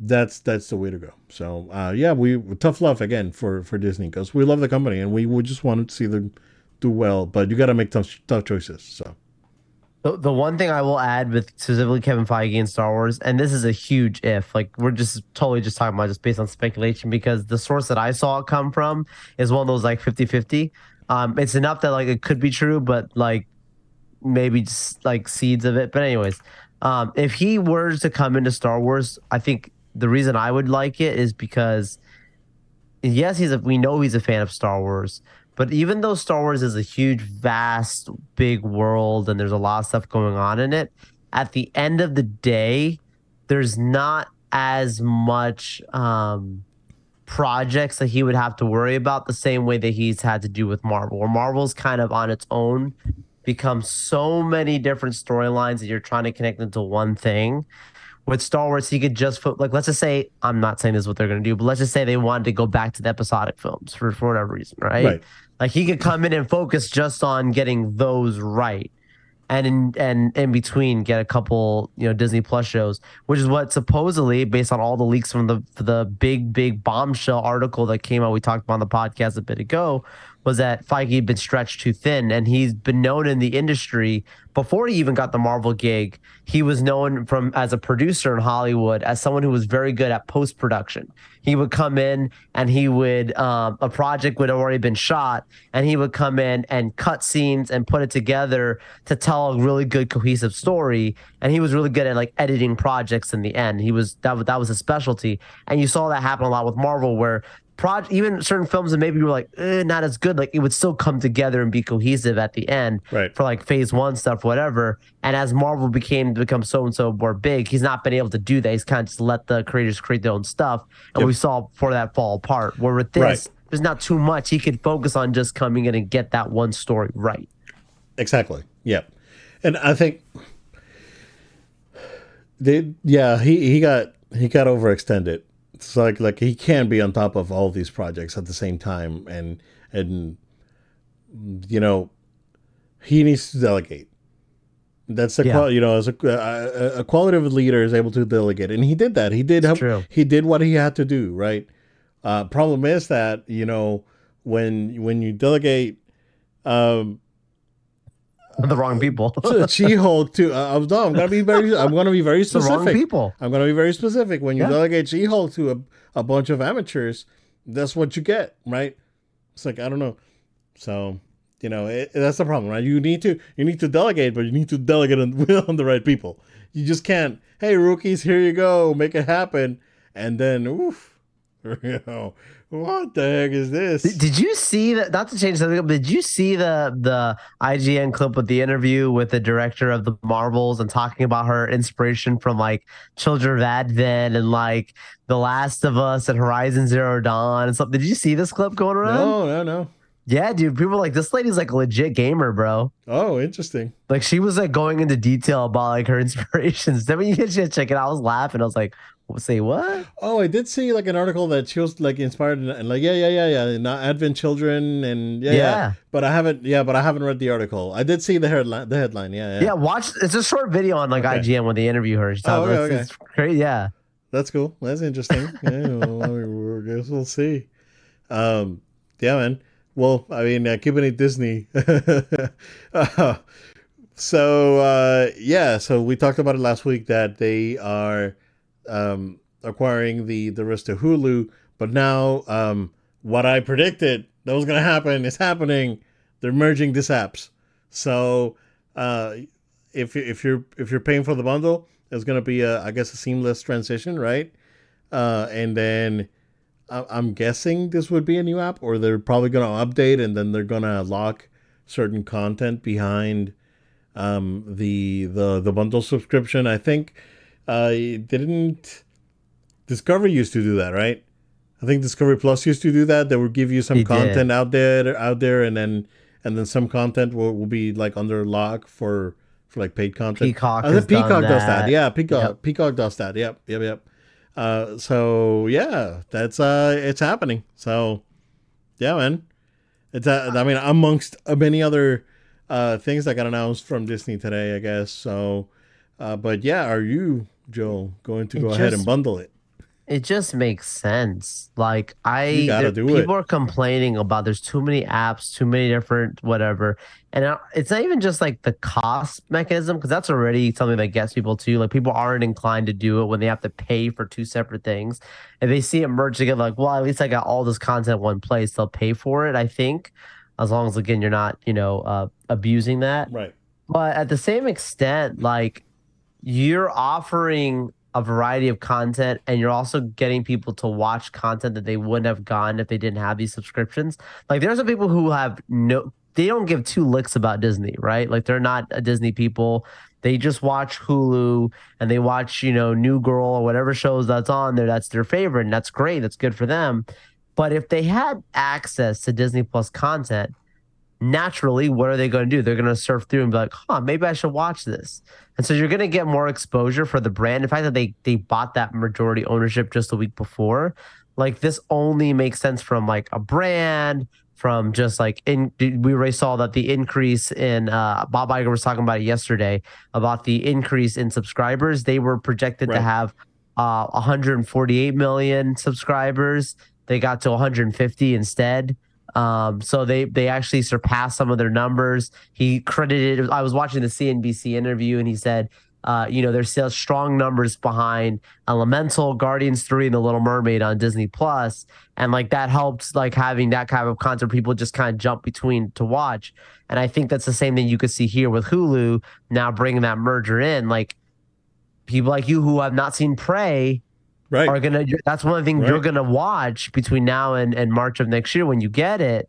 That's that's the way to go. So uh, yeah, we tough love again for for Disney because we love the company and we would just want to see them do well. But you got to make tough tough choices. So The, the one thing I will add with specifically Kevin Feige and Star Wars, and this is a huge if, like we're just totally just talking about just based on speculation because the source that I saw it come from is one of those like 50 50. Um, it's enough that like it could be true, but like maybe just like seeds of it. But, anyways, um, if he were to come into Star Wars, I think the reason I would like it is because yes, he's a we know he's a fan of Star Wars, but even though Star Wars is a huge, vast, big world and there's a lot of stuff going on in it, at the end of the day, there's not as much um, projects that he would have to worry about the same way that he's had to do with Marvel. Where Marvel's kind of on its own become so many different storylines that you're trying to connect into one thing with Star Wars, he could just put like let's just say I'm not saying this is what they're gonna do, but let's just say they wanted to go back to the episodic films for, for whatever reason, right? Right. Like he could come in and focus just on getting those right. And in and in between get a couple, you know, Disney Plus shows, which is what supposedly, based on all the leaks from the the big, big bombshell article that came out, we talked about on the podcast a bit ago, was that Feige had been stretched too thin, and he's been known in the industry before he even got the Marvel gig. He was known from as a producer in Hollywood as someone who was very good at post production. He would come in and he would um, a project would have already been shot, and he would come in and cut scenes and put it together to tell a really good cohesive story. And he was really good at like editing projects in the end. He was that that was his specialty, and you saw that happen a lot with Marvel, where project even certain films that maybe you were like eh, not as good like it would still come together and be cohesive at the end Right. for like phase one stuff whatever and as marvel became become so and so more big he's not been able to do that he's kind of just let the creators create their own stuff and Yep. we saw for that fall apart where with this Right. there's not too much he could focus on just coming in and get that one story right Exactly. Yep. And I think they yeah, he he got he got overextended. It's like like he can't be on top of all these projects at the same time and and you know he needs to delegate. That's the Yeah. qual you know as a, a a qualitative leader is able to delegate and he did that. He did he did what he had to do, right? Uh problem is that, you know, when when you delegate um the wrong people She Hulk too. Uh, I'm, no, I'm gonna be very. I'm gonna be very specific. the wrong people I'm gonna be very specific. When you Yeah. delegate She Hulk to a, a bunch of amateurs, that's what you get, right? It's like I don't know. So you know it, that's the problem, right? You need to you need to delegate, but you need to delegate on, on the right people. You just can't. Hey, rookies, here you go, make it happen, and then oof, you know what the heck is this? Did- Did you see that? Not to change something, but did you see the the IGN clip with the interview with the director of the Marvels and talking about her inspiration from like Children of Advent and like The Last of Us and Horizon Zero Dawn and stuff? Did you see this clip going around? no, no, no. Yeah, dude. People like, this lady's like a legit gamer, bro. Oh, interesting. Like she was like going into detail about like her inspirations. Then when you get to check it, I was laughing. I was like, say what? Oh, I did see like an article that she was like inspired and, like yeah, yeah, yeah, yeah, not Advent Children and yeah, yeah, Yeah. But I haven't, yeah, but I haven't read the article. I did see the headline, the headline, yeah, yeah. Yeah, watch. It's a short video on like Okay. IGN when they interview her. She Oh, okay, it's, it's great. Yeah. That's cool. That's interesting. yeah, well, I guess we'll see. Um, yeah, man. Well, I mean, uh, keeping it Disney. Uh, so uh, yeah, so we talked about it last week that they are um, acquiring the the rest of Hulu, but now um, what I predicted that was going to happen is happening. They're merging these apps. So uh, if if you're if you're paying for the bundle, it's going to be a I guess a seamless transition, right? Uh, and then I- I'm guessing this would be a new app, or they're probably going to update and then they're going to lock certain content behind um, the the the bundle subscription. I think uh, didn't Discovery used to do that, right? I think Discovery Plus used to do that. They would give you some did. content out there out there, and then and then some content will, will be like under lock for for like paid content. Peacock I think has done does that. that. Yeah, Peacock Yep. Peacock does that. Yep, yep, yep. Uh, so yeah, that's uh, it's happening. So yeah, man. It's uh, I mean, amongst uh, many other uh things that got announced from Disney today, I guess. So, uh, but yeah, are you Joe going to It go ahead and bundle it? It just makes sense. Like I, gotta there- do people it. are complaining about there's too many apps, too many different whatever, and I- it's not even just like the cost mechanism because that's already something that gets people to like people aren't inclined to do it when they have to pay for two separate things. If they see it merged together, like well, at least I got all this content in one place, they'll pay for it. I think as long as again you're not you know uh, abusing that. Right. But at the same extent, like you're offering a variety of content and you're also getting people to watch content that they wouldn't have gone if they didn't have these subscriptions. Like there's some people who have no they don't give two licks about Disney, right? Like they're not a Disney people. They just watch Hulu and they watch, you know, New Girl or whatever shows that's on there. That's their favorite and that's great. That's good for them. But if they had access to Disney Plus content, naturally, what are they going to do? They're going to surf through and be like, huh, maybe I should watch this. And so you're going to get more exposure for the brand. The fact that they they bought that majority ownership just a week before, like this only makes sense from like a brand, from just like in we already saw that the increase in uh, Bob Iger was talking about it yesterday about the increase in subscribers. They were projected right. to have uh, 148 million subscribers. They got to 150 instead. Um, so they they actually surpassed some of their numbers. He credited. I was watching the CNBC interview, and he said uh, you know, there's still strong numbers behind Elemental, Guardians 3, and The Little Mermaid on Disney And like that helps like having that kind of content people just kind of jump between to watch. And I think that's the same thing you could see here with Hulu now bringing that merger in. Like people like you who have not seen Prey right. are gonna that's one of the things right. you're gonna watch between now and, and March of next year when you get it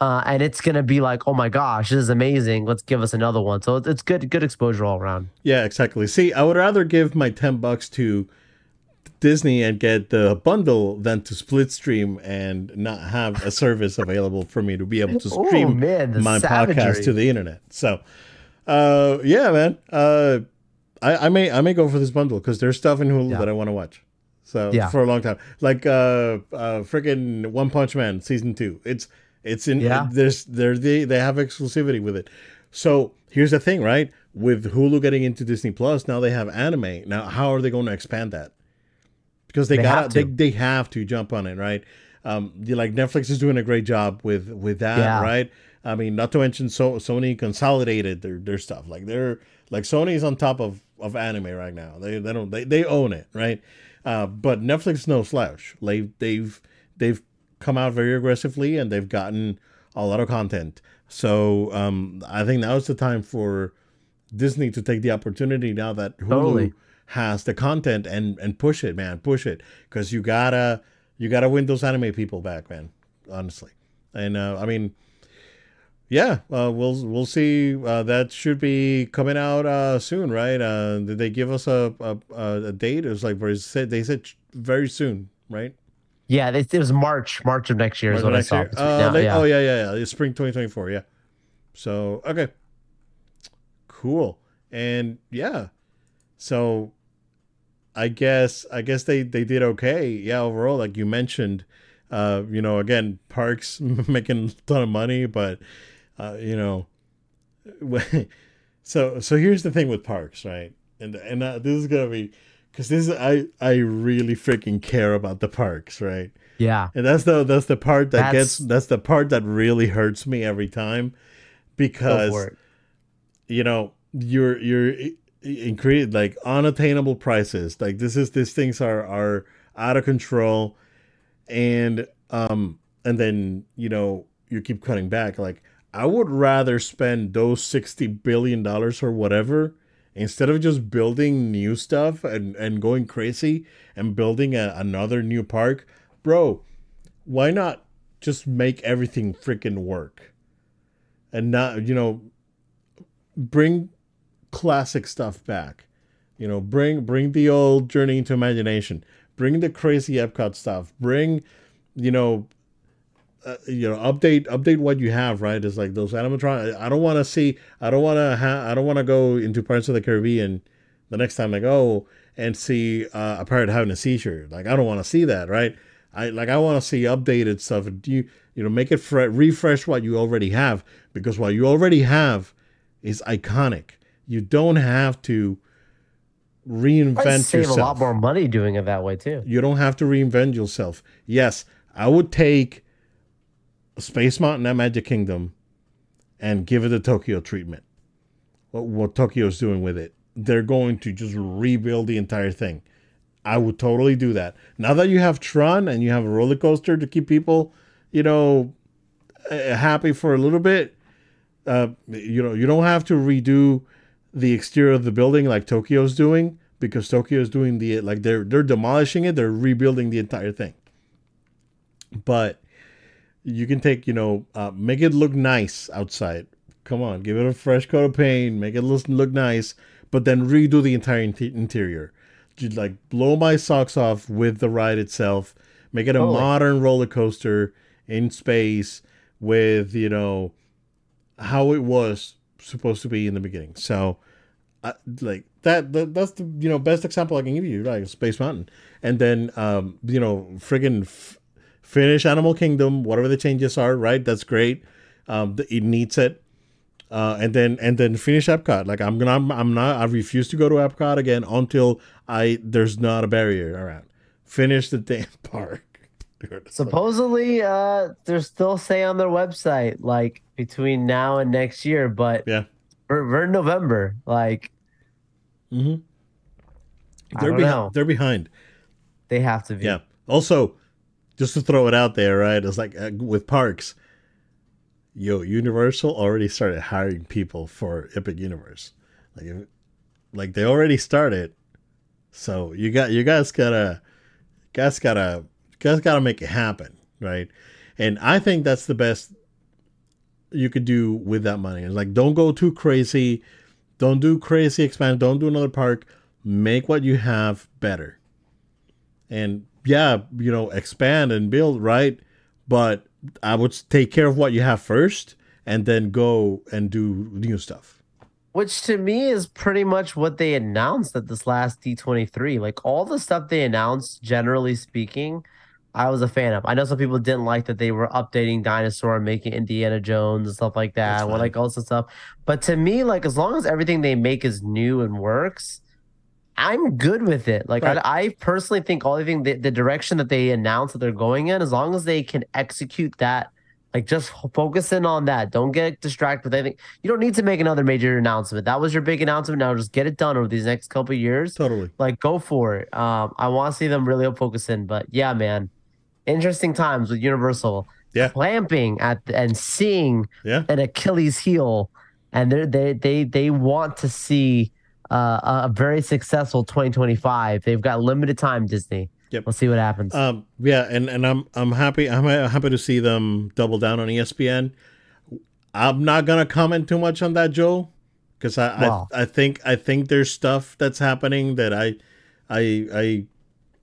uh, and it's gonna be like, oh my gosh, this is amazing. Let's give us another one. So it's good, good exposure all around. Yeah, exactly. See, I would rather give my ten bucks to Disney and get the bundle than to split stream and not have a service available for me to be able to stream oh, man, my savagery. podcast to the internet. So, uh, yeah, man, uh, I, I may I may go for this bundle because there's stuff in Hulu yeah. that I want to watch. So yeah. for a long time, like uh, uh, freaking One Punch Man season two. It's it's in yeah. there's there they they have exclusivity with it. So here's the thing, right? With Hulu getting into Disney Plus, now they have anime. Now how are they going to expand that? Because they, they got they they have to jump on it, right? Um, like Netflix is doing a great job with with that, yeah. right? I mean, not to mention so Sony consolidated their their stuff. Like they're like Sony's on top of of anime right now. They they don't they, they own it, right? Uh, but Netflix no slouch. Like they've they've come out very aggressively and they've gotten a lot of content. So um, I think now is the time for Disney to take the opportunity now that Hulu totally. has the content and and push it, man, push it, because you gotta you gotta win those anime people back, man. Honestly, and uh, I mean, yeah, uh, we'll we'll see. Uh, that should be coming out uh, soon, right? Uh, did they give us a a, a date? It was like they said they said very soon, right? Yeah, it, it was March, March of next year March is what I saw. Uh, they, yeah. Oh yeah, yeah, yeah. It's spring 2024. Yeah. So okay, cool, and yeah, so I guess I guess they they did okay. Yeah, overall, like you mentioned, uh, you know, again, parks making a ton of money, but uh, you know, so so here's the thing with parks, right? And and uh, this is gonna be because this is I I really freaking care about the parks, right? Yeah, and that's the that's the part that that's, gets that's the part that really hurts me every time because you know you're you're increased like unattainable prices. Like this is these things are are out of control. And um and then you know you keep cutting back. Like i would rather spend those 60 billion dollars or whatever instead of just building new stuff and, and going crazy and building a, another new park, bro, why not just make everything freaking work? And not, you know, bring classic stuff back. You know, bring bring the old Journey into Imagination. Bring the crazy Epcot stuff. Bring, you know, uh, you know update update what you have right? It's like those animatronics i don't want to see i don't want to have i don't want to go into Pirates of the Caribbean the next time i go and see uh, a parrot having a seizure. Like i don't want to see that right? I like i want to see updated stuff. Do you you know make it fre- refresh what you already have because what you already have is iconic. You don't have to reinvent save yourself. a lot more money doing it that way too. You don't have to reinvent yourself. Yes i would take Space Mountain at Magic Kingdom and give it the Tokyo treatment. What, what Tokyo's doing with it. They're going to just rebuild the entire thing. I would totally do that. Now that you have Tron and you have a roller coaster to keep people, you know, happy for a little bit, uh, you know, you don't have to redo the exterior of the building like Tokyo's doing because Tokyo's doing the like they're they're demolishing it, they're rebuilding the entire thing. But you can take, you know, uh, make it look nice outside. Come on, give it a fresh coat of paint, make it look, look nice, but then redo the entire interior. Just like blow my socks off with the ride itself. Make it a modern roller coaster in space with, you know, how it was supposed to be in the beginning. So, uh, like that, that, that's the you know best example I can give you, like Space Mountain, and then um, you know friggin' f- finish Animal Kingdom, whatever the changes are, right? That's great. Um, it needs it. Uh, and then and then finish Epcot. Like I'm gonna, I'm, I'm not. I refuse to go to Epcot again until I there's not a barrier around. Finish the damn park. Dude, Supposedly, uh, they're still say on their website like between now and next year, but yeah, we're, we're in November. Like, mm-hmm. They're behind. They're behind. they have to be. Yeah. Also, just to throw it out there, right? It's like uh, with parks. Yo, Universal already started hiring people for Epic Universe. Like, if, like they already started. So you got you guys gotta, guys gotta, guys gotta make it happen, right? And I think that's the best you could do with that money. It's like don't go too crazy, don't do crazy expand, don't do another park. Make what you have better and yeah, you know, expand and build, right? But I would take care of what you have first and then go and do new stuff. Which to me is pretty much what they announced at this last D23. Like all the stuff they announced, generally speaking, I was a fan of. I know some people didn't like that they were updating Dinosaur and making Indiana Jones and stuff like that. Fine. like all this stuff. But to me, like as long as everything they make is new and works, I'm good with it. Like Right. I, I personally think all the thing the, the direction that they announced that they're going in, as long as they can execute that, like just focus in on that. Don't get distracted with anything. You don't need to make another major announcement. That was your big announcement. Now just get it done over these next couple of years. Totally. Like go for it. Um, I want to see them really focus in. But yeah, man, interesting times with Universal. Yeah. clamping at and seeing Yeah. an Achilles heel, and they they they they want to see uh, a very successful 2025. They've got limited time, Disney. Yep. We'll see what happens. Um, yeah, and, and I'm I'm happy I'm happy to see them double down on ESPN. I'm not gonna comment too much on that, Joe, because I. I I think I think there's stuff that's happening that I I I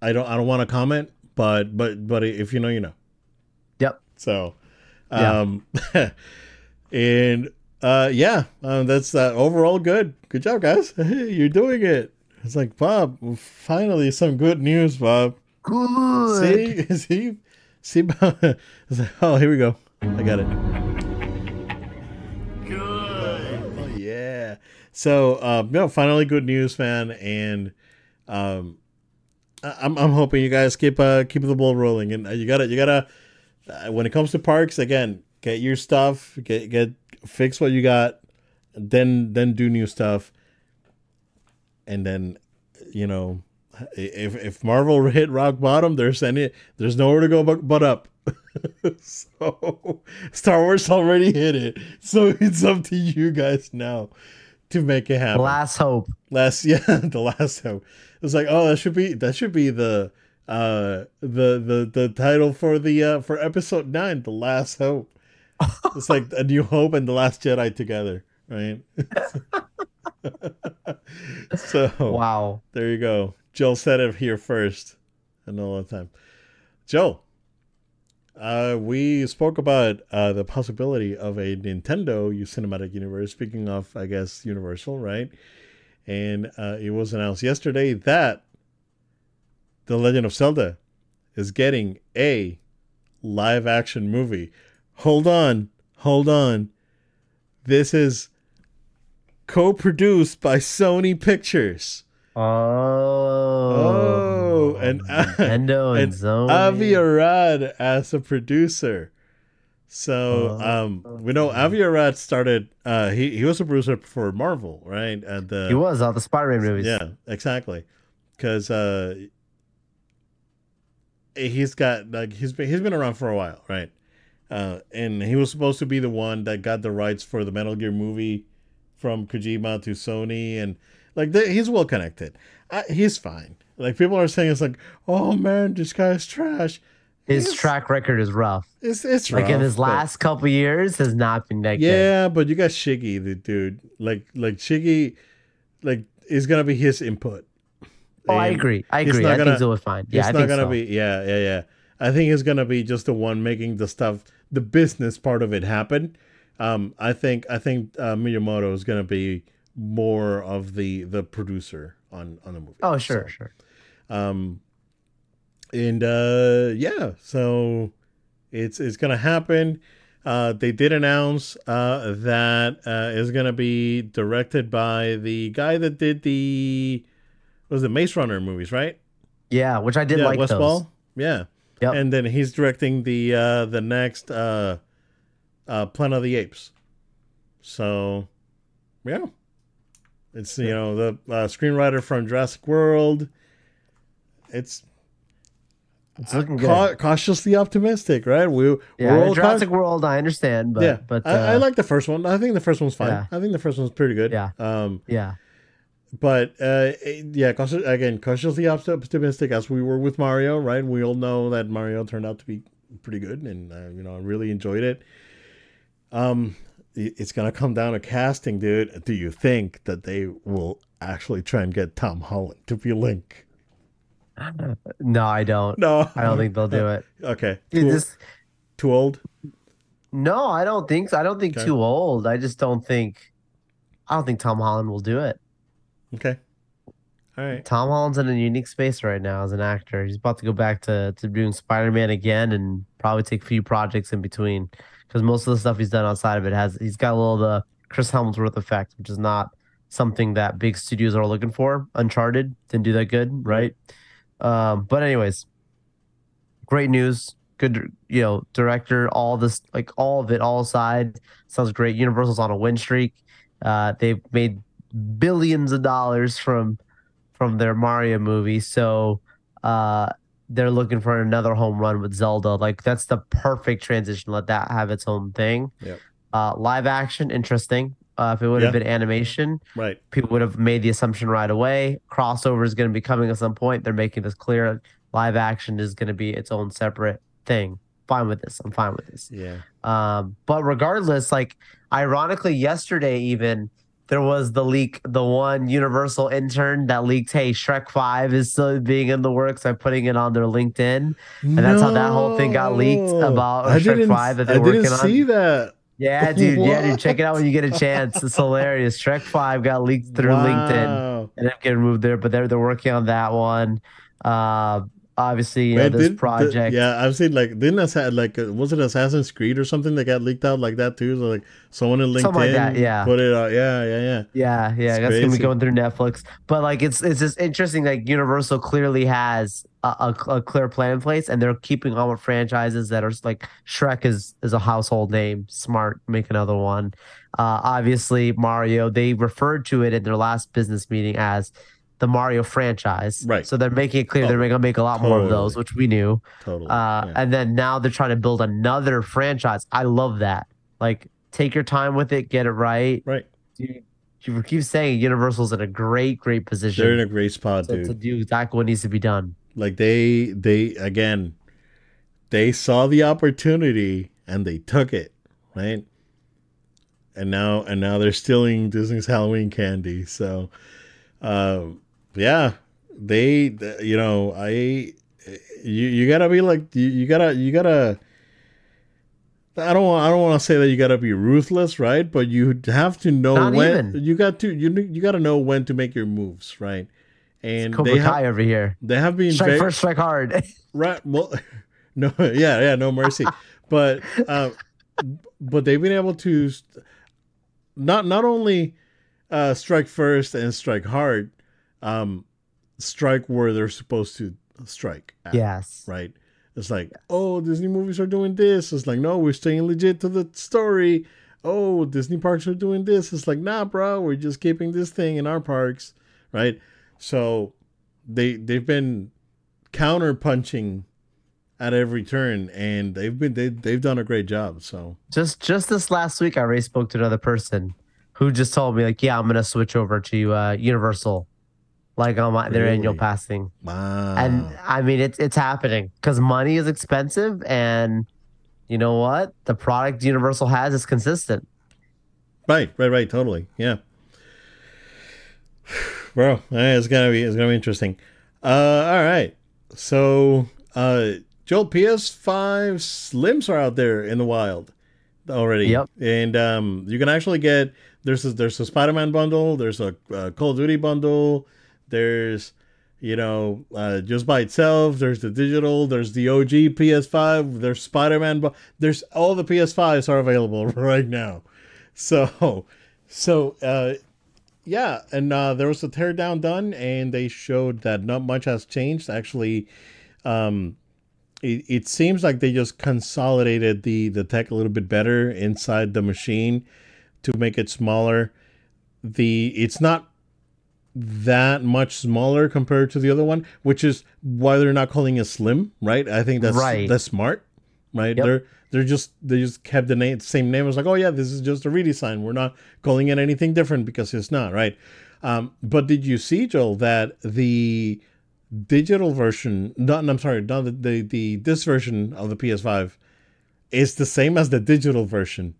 I don't I don't want to comment, but but but if you know, you know. Yep. So, Yeah. um, and uh, yeah, um, that's uh, overall good. Good job, guys. You're doing it. It's like Bob. Finally, some good news, Bob. Good. See, see, see. Bob. It's like, oh, here we go. I got it. Good. Oh yeah. So, um, no, finally, good news, man, and um, I'm I'm hoping you guys keep uh keep the ball rolling, and uh, you gotta you gotta uh, when it comes to parks again, get your stuff, get get fix what you got, then then do new stuff, and then you know if if Marvel hit rock bottom, there's any there's nowhere to go but, but up. so Star Wars already hit it, so it's up to you guys now to make it happen Last hope. last yeah the last hope. it was like oh that should be that should be the uh the the the title for the uh for episode nine the last hope it's like a new hope and the last jedi together right so Wow. there you go joel said it here first and all the time joe uh, we spoke about uh, the possibility of a Nintendo cinematic universe. Speaking of, I guess, Universal, right? And uh, it was announced yesterday that The Legend of Zelda is getting a live action movie. Hold on, hold on. This is co produced by Sony Pictures. Oh. Oh, and Nintendo and, and Sony. Avi Arad as a producer. So Oh. um, we know Avi Arad started. Uh, he he was a producer for Marvel, right? And the he was all the Spider-Man movies. yeah, exactly. Because uh, he's got like he's been he's been around for a while, right? Uh, and he was supposed to be the one that got the rights for the Metal Gear movie from Kojima to Sony, and like they, he's well connected. I, he's fine. Like people are saying, it's like, oh man, this guy's trash. His track record is rough. It's it's Like in rough, his but- last couple years has not been that good. Yeah, but you got Shiggy, the dude. Like like Shiggy, like is gonna be his input. Oh, I agree. I agree. not I gonna- think Zoe was fine. Yeah, it's I not think gonna so. be. Yeah, yeah, yeah. I think he's gonna be just the one making the stuff, the business part of it happen. Um, I think I think uh, Miyamoto is gonna be more of the the producer on on the movie. Oh, sure, So, sure. um, and uh, yeah, so it's it's gonna happen. Uh, they did announce uh, that uh, it's gonna be directed by the guy that did the what was it Maze Runner movies, right? Yeah, which I did yeah, like those. Wes Ball. Yeah, Yep. and then he's directing the uh, the next uh, uh, Planet of the Apes. So, yeah, it's you know the uh, screenwriter from Jurassic World. It's It's looking good. Cautiously optimistic, right? We yeah, we're all Jurassic World, I understand, but yeah, but uh, I, I like the first one. I think the first one's fine. Yeah. I think the first one's pretty good. Yeah. Um, yeah, but uh, it- yeah, again, cautiously optimistic as we were with Mario, right? We all know that Mario turned out to be pretty good, and uh, you know, I really enjoyed it. Um, it's gonna come down to casting, dude. Do you think that they will actually try and get Tom Holland to be Link? no, I don't. No, I don't think they'll do it. Okay, too, this- too old. no, I don't think so. I don't think Okay. too old. I just don't think. I don't think Tom Holland will do it. Okay, all right. Tom Holland's in a unique space right now as an actor. He's about to go back to, to doing Spider Man again and probably take a few projects in between because most of the stuff he's done outside of it has he's got a little the Chris Hemsworth effect, which is not something that big studios are looking for. Uncharted didn't do that good, right? Um, but anyways, great news. Good, you know, director. All this, like all of it, all side sounds great. Universal's on a win streak. Uh, they've made billions of dollars from from their Mario movie. So uh they're looking for another home run with Zelda. Like that's the perfect transition. Let that have its own thing. Yep. Uh live action, interesting. Uh, if it would have Yeah. been animation, Right. people would have made the assumption right away. Crossover is going to be coming at some point. They're making this clear. Live action is going to be its own separate thing. Fine with this. I'm fine with this. Yeah. Um, but regardless, like ironically, yesterday even there was the leak, the one Universal intern that leaked, hey, Shrek Five is still being in the works by putting it on their LinkedIn. And that's how that whole thing got leaked about I Shrek didn't, 5 that they're I didn't working on. see that. Yeah, dude. Yeah, dude. Check it out when you get a chance. It's hilarious. Shrek Five got leaked through LinkedIn Wow. and it getting moved there, but they're they're working on that one. Uh, obviously, you know, this did- project. yeah, I've seen like didn't Assa- like uh, was it Assassin's Creed or something that got leaked out like that too? So like someone in LinkedIn like that, yeah. put it out. Yeah, yeah, yeah. Yeah, yeah, It's that's gonna be going through Netflix. But like, it's it's just interesting. Like, Universal clearly has a, a, a clear plan in place, and they're keeping on with franchises that are like Shrek is is a household name. Smart, make another one. Uh, obviously, Mario. They referred to it in their last business meeting as the Mario franchise. Right. So they're making it clear they're Oh, gonna make a lot more of those, which we knew. Totally. Uh, yeah. And then now they're trying to build another franchise. I love that. Like, take your time with it, get it right. right. You, you keep saying Universal's in a great, great position They're in a great spot, to, dude. to do exactly what needs to be done. like they they again they saw the opportunity and they took it right and now and now they're stealing disney's halloween candy so um yeah they you know i you you gotta be like you, you gotta you gotta I don't want. I don't want to say that you gotta be ruthless, right? But you have to know Not when even. you got to. You you gotta know when to make your moves, right? And they have over here. they have been Strike very, first, strike hard. Right. Well, no. Yeah. Yeah. No mercy. but uh, but they've been able to st- not not only uh, strike first and strike hard, um, strike where they're supposed to strike. At, yes. Right. It's like, oh, Disney movies are doing this. It's like, no, we're staying legit to the story. Oh, Disney parks are doing this. It's like, nah, bro, we're just keeping this thing in our parks, right? So they they've been counter punching at every turn, and they've been they they've done a great job. So Just just this last week, I already spoke to another person who just told me like, yeah, I'm gonna switch over to uh, Universal, like on my their annual Really? pass thing. wow, And I mean, it's it's happening because money is expensive, and you know what? The product Universal has is consistent. right, right, right, totally, yeah, bro, eh, it's gonna be it's gonna be interesting. Uh, all right, so uh, Joel PS5 Slims are out there in the wild. already. Yep. And um, you can actually get there's a, there's a Spider-Man bundle, there's a, a Call of Duty bundle, there's you know uh, just by itself, there's the digital, there's the OG PS5, there's Spider-Man, bu- there's all the PS5s are available right now. So so uh, yeah, and uh, there was a teardown done, and they showed that not much has changed. Actually, um, it, it seems like they just consolidated the the tech a little bit better inside the machine to make it smaller. The it's not that much smaller compared to the other one, which is why they're not calling it slim, right? I think that's Right. that's smart, right? Yep. They're they're just they just kept the name same name. It's like, oh yeah, this is just a redesign. We're not calling it anything different because it's not, right? Um, but did you see, Joel, that the digital version, not I'm sorry, not the, the, the this version of the PS5 is the same as the digital version.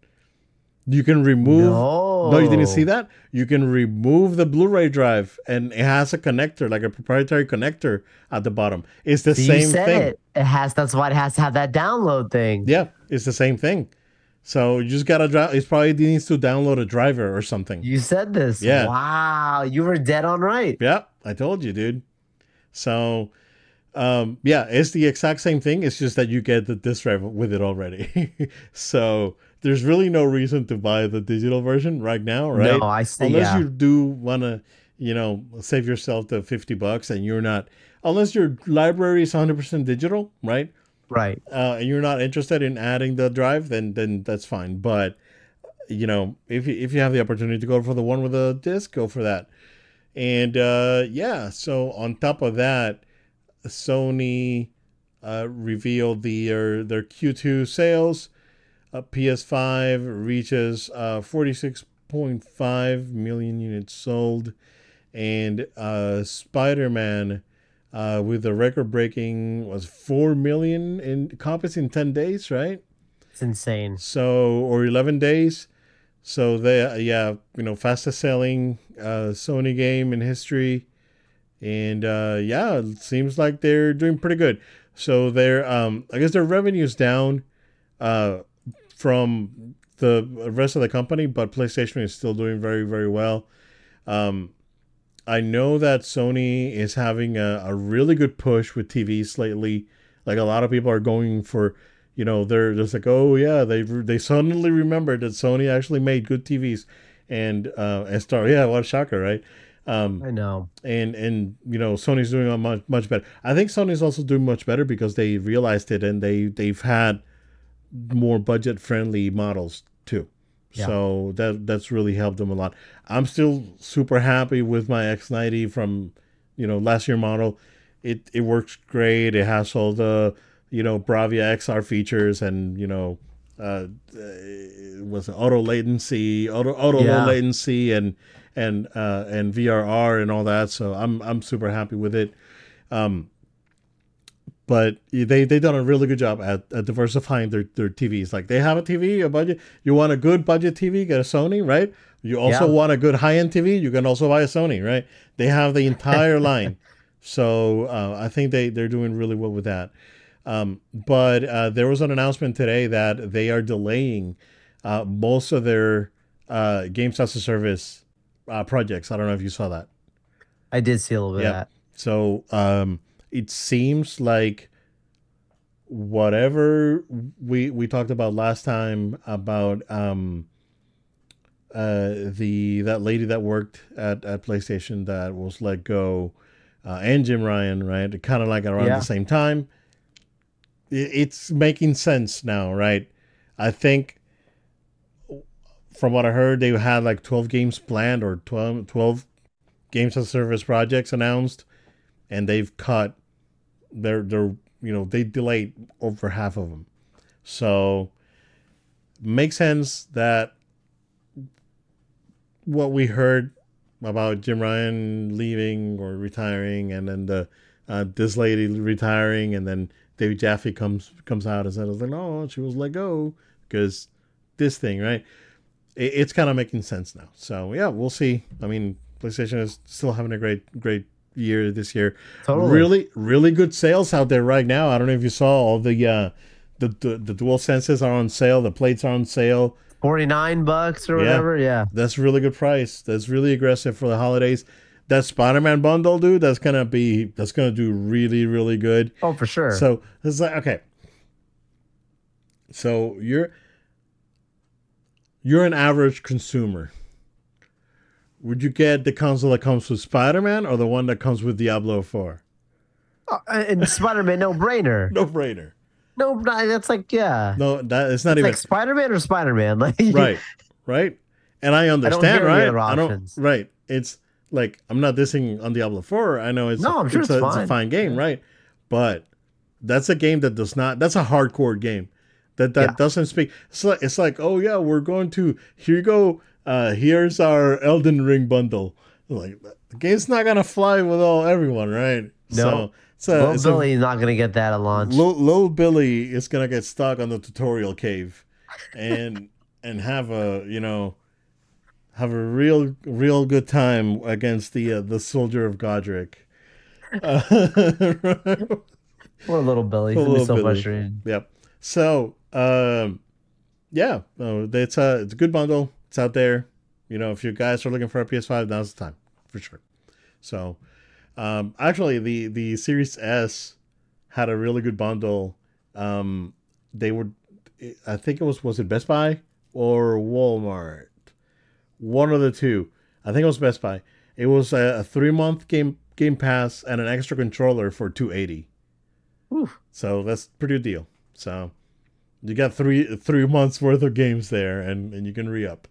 You can remove No. you didn't see that? You can remove the Blu-ray drive and it has a connector, like a proprietary connector at the bottom. It's the So same said thing. it. It has. That's why it has to have that download thing. Yeah, it's the same thing. So you just gotta drive. It's probably needs to download a driver or something. You said this. Yeah. Wow. You were dead on right. Yeah, I told you, dude. So, um, yeah, it's the exact same thing. It's just that you get the disc drive with it already. so there's really no reason to buy the digital version right now, right? No, I see. unless yeah. you do want to, you know, save yourself the fifty bucks, and you're not, unless your library is hundred percent digital, right? right. uh, and you're not interested in adding the drive, then then that's fine. But you know, if you, if you have the opportunity to go for the one with the disc, go for that. And uh, yeah, so on top of that, Sony uh, revealed the their, their Q2 sales. Uh, PS5 reaches uh, 46.5 million units sold, and uh, Spider-Man uh, with the record-breaking was 4 million in copies in 10 days, right? It's insane. So or 11 days. So they yeah, you know, fastest selling uh, Sony game in history. And uh, yeah, it seems like they're doing pretty good. So their um I guess their revenue's down uh from the rest of the company, but PlayStation is still doing very very well. Um I know that Sony is having a, a really good push with TVs lately. Like a lot of people are going for you know they're just like oh yeah they they suddenly remembered that Sony actually made good TVs and uh and start yeah what a shocker right um I know. and and you know Sony's doing a much much better I think Sony's also doing much better because they realized it and they they've had more budget friendly models too. Yeah. so that that's really helped them a lot. I'm still super happy with my X90 from you know last year model. It it works great. It has all the you know Bravia XR features and you know uh, uh was auto latency auto auto Yeah. low latency and and uh and VRR and all that. So I'm I'm super happy with it. Um but they they done a really good job at, at diversifying their, their TVs. Like they have a TV, a budget. You want a good budget TV, get a Sony, right? You also Yeah. want a good high end TV, you can also buy a Sony, right? They have the entire line. So uh, I think they they're doing really well with that. Um, but uh, there was an announcement today that they are delaying uh, most of their uh, games as a service uh, projects. I don't know if you saw that. I did see a little bit Yeah. of that. So um, it seems like whatever we we talked about last time about um, uh, the that lady that worked at, at PlayStation that was let go, uh, and Jim Ryan, right? Kind of like around Yeah. the same time. I- It's making sense now, right? I think from what I heard, they had like 12 games planned or 12, 12 games as service projects announced, and they've cut their their you know they delayed over half of them. So makes sense that what we heard about Jim Ryan leaving or retiring, and then the uh, this lady retiring, and then David Jaffe comes comes out and says, "like, no, she was let go because this thing, right?" It, it's kind of making sense now. So yeah, we'll see. I mean, PlayStation is still having a great great year this year. Totally. Really, really good sales out there right now. I don't know if you saw all the uh, the, the the DualSenses are on sale. The plates are on sale. 49 bucks or whatever. Yeah. That's really good price. That's really aggressive for the holidays. That Spider-Man bundle, dude, that's gonna be that's gonna do really, really good. Oh, for sure. So it's like okay. So you're you're an average consumer. Would you get the console that comes with Spider-Man or the one that comes with Diablo 4? Uh, and Spider-Man, no brainer. No brainer. No, that's like yeah. No, that it's not It's even like Spider-Man or Spider-Man. Like right, right. And I understand, hear right? I don't. Right. It's like I'm not dissing on Diablo 4. I know it's No, a, I'm sure it's, it's a, it's a fine. fine game, right? But that's a game that does not. That's a hardcore game that that Yeah. doesn't speak. It's like it's like oh yeah, we're going to here you go. Uh, here's our Elden Ring bundle. Like the game's not gonna fly with all everyone, right? No. So, so Little Billy's not gonna get that at launch. Lil, Lil Billy is gonna get stuck on the tutorial cave, and and have a you know have a real real good time against the uh, the soldier of Godrick. Uh, Poor little Billy. Poor little so Billy. frustrated. yep. So um, yeah, no, it's a it's a good bundle. It's out there. You know, if you guys are looking for a PS5, now's the time for sure. So um, actually, the the Series S had a really good bundle. Um, they were, I think it was was it Best Buy or Walmart, one of the two. I think it was Best Buy. It was a, a three month game Game Pass and an extra controller for two eighty. So that's pretty good deal. So you got three three months worth of games there, and and you can re up.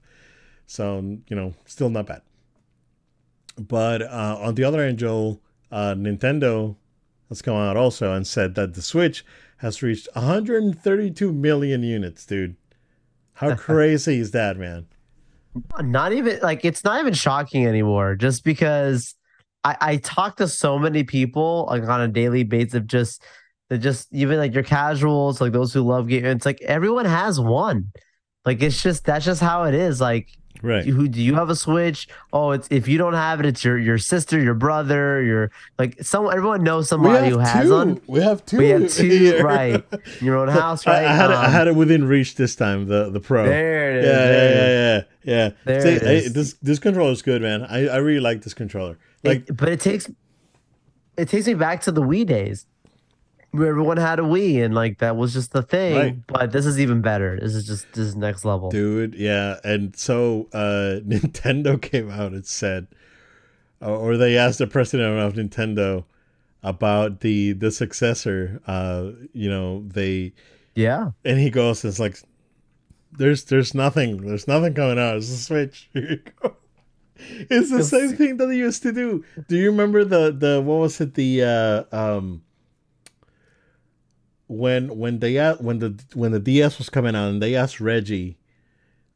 So you know, still not bad. But uh, on the other end, Joel, uh, Nintendo has come out also and said that the Switch has reached 132 million units, dude. How crazy is that, man? Not even like it's not even shocking anymore. Just because I, I talk to so many people like on a daily basis of just that just even like your casuals, like those who love game. It's like everyone has one. Like it's just that's just how it is. Like Right. who do you have a switch? Oh, it's if you don't have it, it's your your sister, your brother, your like someone. Everyone knows somebody who has two. one. We have two. We have two, here. right? In your own house, right? I had it, I Um, had it within reach this time. The the Pro. There it is. yeah, there it is. yeah, yeah, yeah, yeah. There See, it hey, this this controller is good, man. I, I really like this controller. Like, It- but it takes it takes me back to the Wii days where everyone had a Wii and like that was just the thing. Right. But this is even better. This is just this is next level. dude, yeah. And so uh, Nintendo came out and said, or they asked the president of Nintendo about the the successor. Uh, you know, they Yeah. and he goes, "It's like there's there's nothing, there's nothing coming out. It's a Switch." Here you go. It's the same thing that they used to do. Do you remember the the what was it the uh, um when when they when the when the DS was coming out and they asked Reggie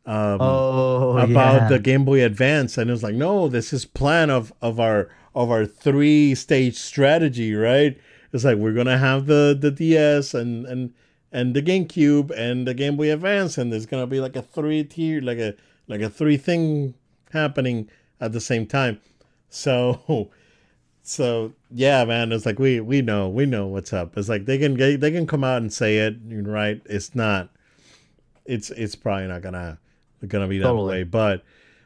um Oh about yeah. the Game Boy Advance and it was like no this is plan of of our of our three stage strategy right it's like we're gonna have the the DS and and and the GameCube and the Game Boy Advance and there's gonna be like a three tier like a like a three thing happening at the same time so so yeah man it's like we we know we know what's up. It's like they can they, they can come out and say it right. It's not it's it's probably not gonna gonna be that Totally. way. But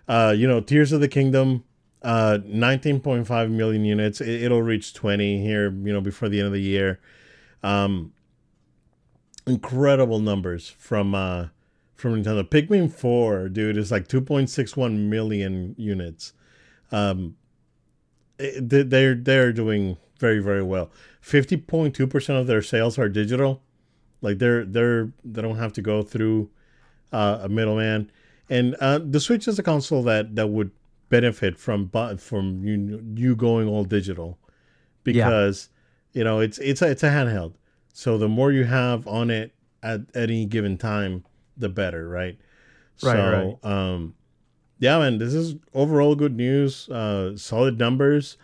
uh you know tears of the kingdom uh 19.5 million units. It, it'll reach 20 here you know before the end of the year. Um incredible numbers from uh from nintendo. Pikmin 4 dude is like 2.61 million units. Um they're they're doing very very well. 50.2% of their sales are digital. Like they're they're they don't have to go through uh, a middleman. And uh, the switch is a console that that would benefit from bu- from you you going all digital because you know it's it's a, it's a handheld. So the more you have on it at any given time the better right? Right, so um yeah man this is overall good news uh solid numbers.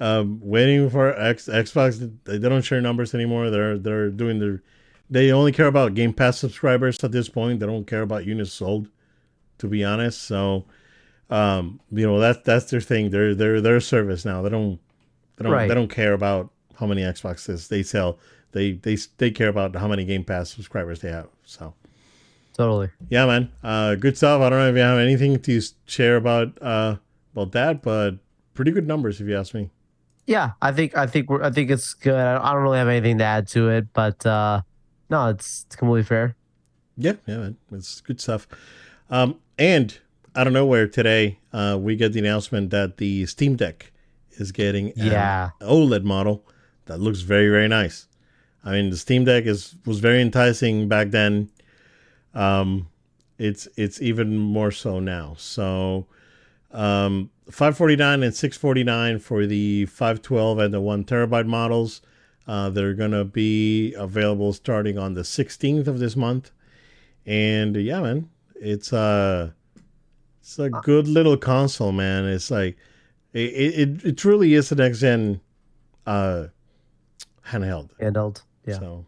Um waiting for X, xbox they don't share numbers anymore. They're they're doing their they only care about game pass subscribers at this point. They don't care about units sold to be honest. So um you know that's that's their thing. They're they're their service now. They don't they don't Right. they don't care about how many xboxes they sell. They they they care about how many Game Pass subscribers they have. So totally, yeah, man, uh, good stuff. I don't know if you have anything to share about uh, about that, but pretty good numbers if you ask me. Yeah, I think I think we're I think it's good. I don't really have anything to add to it, but uh, no, it's, it's completely fair. Yeah, yeah, man, it's good stuff. Um, and out of nowhere today, uh, we get the announcement that the Steam Deck is getting yeah OLED model that looks very very nice. I mean, the Steam Deck is was very enticing back then. Um, it's it's even more so now. So, um, 549 and 649 for the 512 and the one terabyte models. Uh, they're gonna be available starting on the 16th of this month. And yeah, man, it's uh it's a good little console, man. It's like it it, it truly is the next gen uh handheld. Handheld. Yeah. So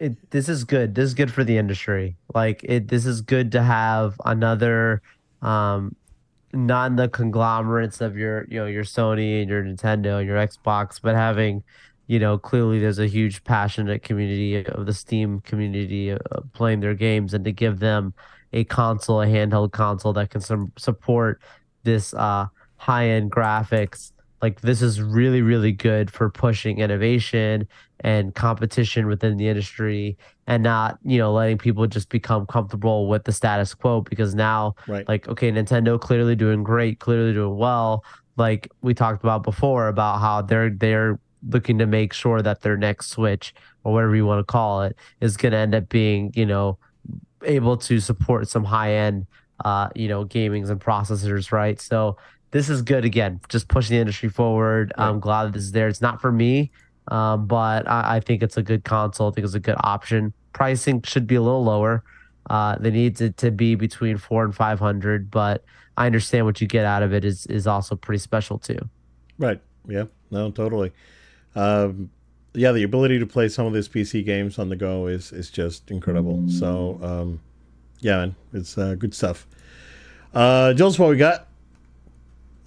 it, this is good. This is good for the industry. Like it this is good to have another um not the conglomerates of your you know your Sony and your Nintendo and your Xbox, but having you know clearly there's a huge passionate community of the Steam community uh, playing their games, and to give them a console, a handheld console that can some support this uh, high end graphics like this is really really good for pushing innovation and competition within the industry and not you know letting people just become comfortable with the status quo because now right. like okay nintendo clearly doing great clearly doing well like we talked about before about how they're they're looking to make sure that their next switch or whatever you want to call it is going to end up being you know able to support some high end uh you know gamings and processors right so this is good again, just pushing the industry forward. Right. I'm glad that this is there. It's not for me, um, but I, I, think it's a good console. I think it's a good option. Pricing should be a little lower. Uh, they need it to be between four and five hundred, but I understand what you get out of it is is also pretty special too. Right. Yeah. No. Totally. Um, yeah, the ability to play some of these PC games on the go is is just incredible. So, um, yeah, man, it's uh, good stuff. Uh, Jones, what we got?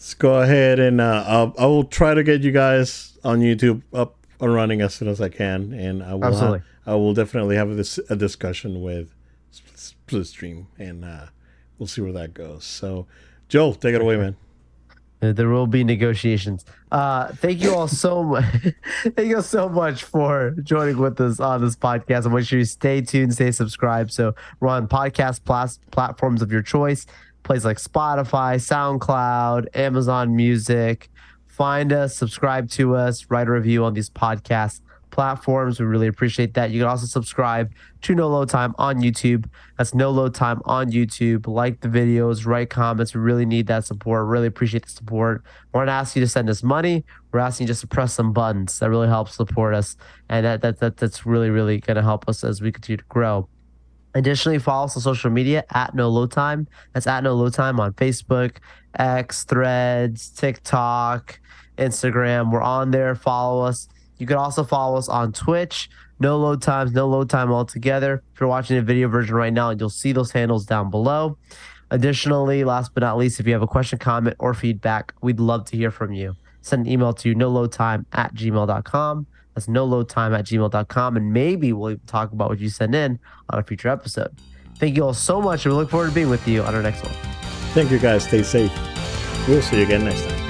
Let's go ahead and uh, I'll, I will try to get you guys on YouTube up and running as soon as I can, and I will Absolutely. Ha- I will definitely have this a discussion with Split Stream, and uh, we'll see where that goes. So, Joe, take it away, man. There will be negotiations. Uh, thank you all so much. thank you all so much for joining with us on this podcast. Make sure you stay tuned, stay subscribed. So we're on podcast plas- platforms of your choice places like Spotify, SoundCloud, Amazon Music. Find us, subscribe to us, write a review on these podcast platforms. We really appreciate that. You can also subscribe to No Load Time on YouTube. That's No Load Time on YouTube. Like the videos, write comments. We really need that support. Really appreciate the support. We're not asking you to send us money. We're asking you just to press some buttons. That really helps support us, and that that, that that's really really going to help us as we continue to grow. Additionally, follow us on social media at No Load Time. That's at No Load Time on Facebook, X, Threads, TikTok, Instagram. We're on there. Follow us. You can also follow us on Twitch. No load times, no load time altogether. If you're watching a video version right now, you'll see those handles down below. Additionally, last but not least, if you have a question, comment, or feedback, we'd love to hear from you. Send an email to no load time at gmail.com. That's no load time at gmail.com. And maybe we'll talk about what you send in on a future episode. Thank you all so much. And we look forward to being with you on our next one. Thank you guys. Stay safe. We'll see you again next time.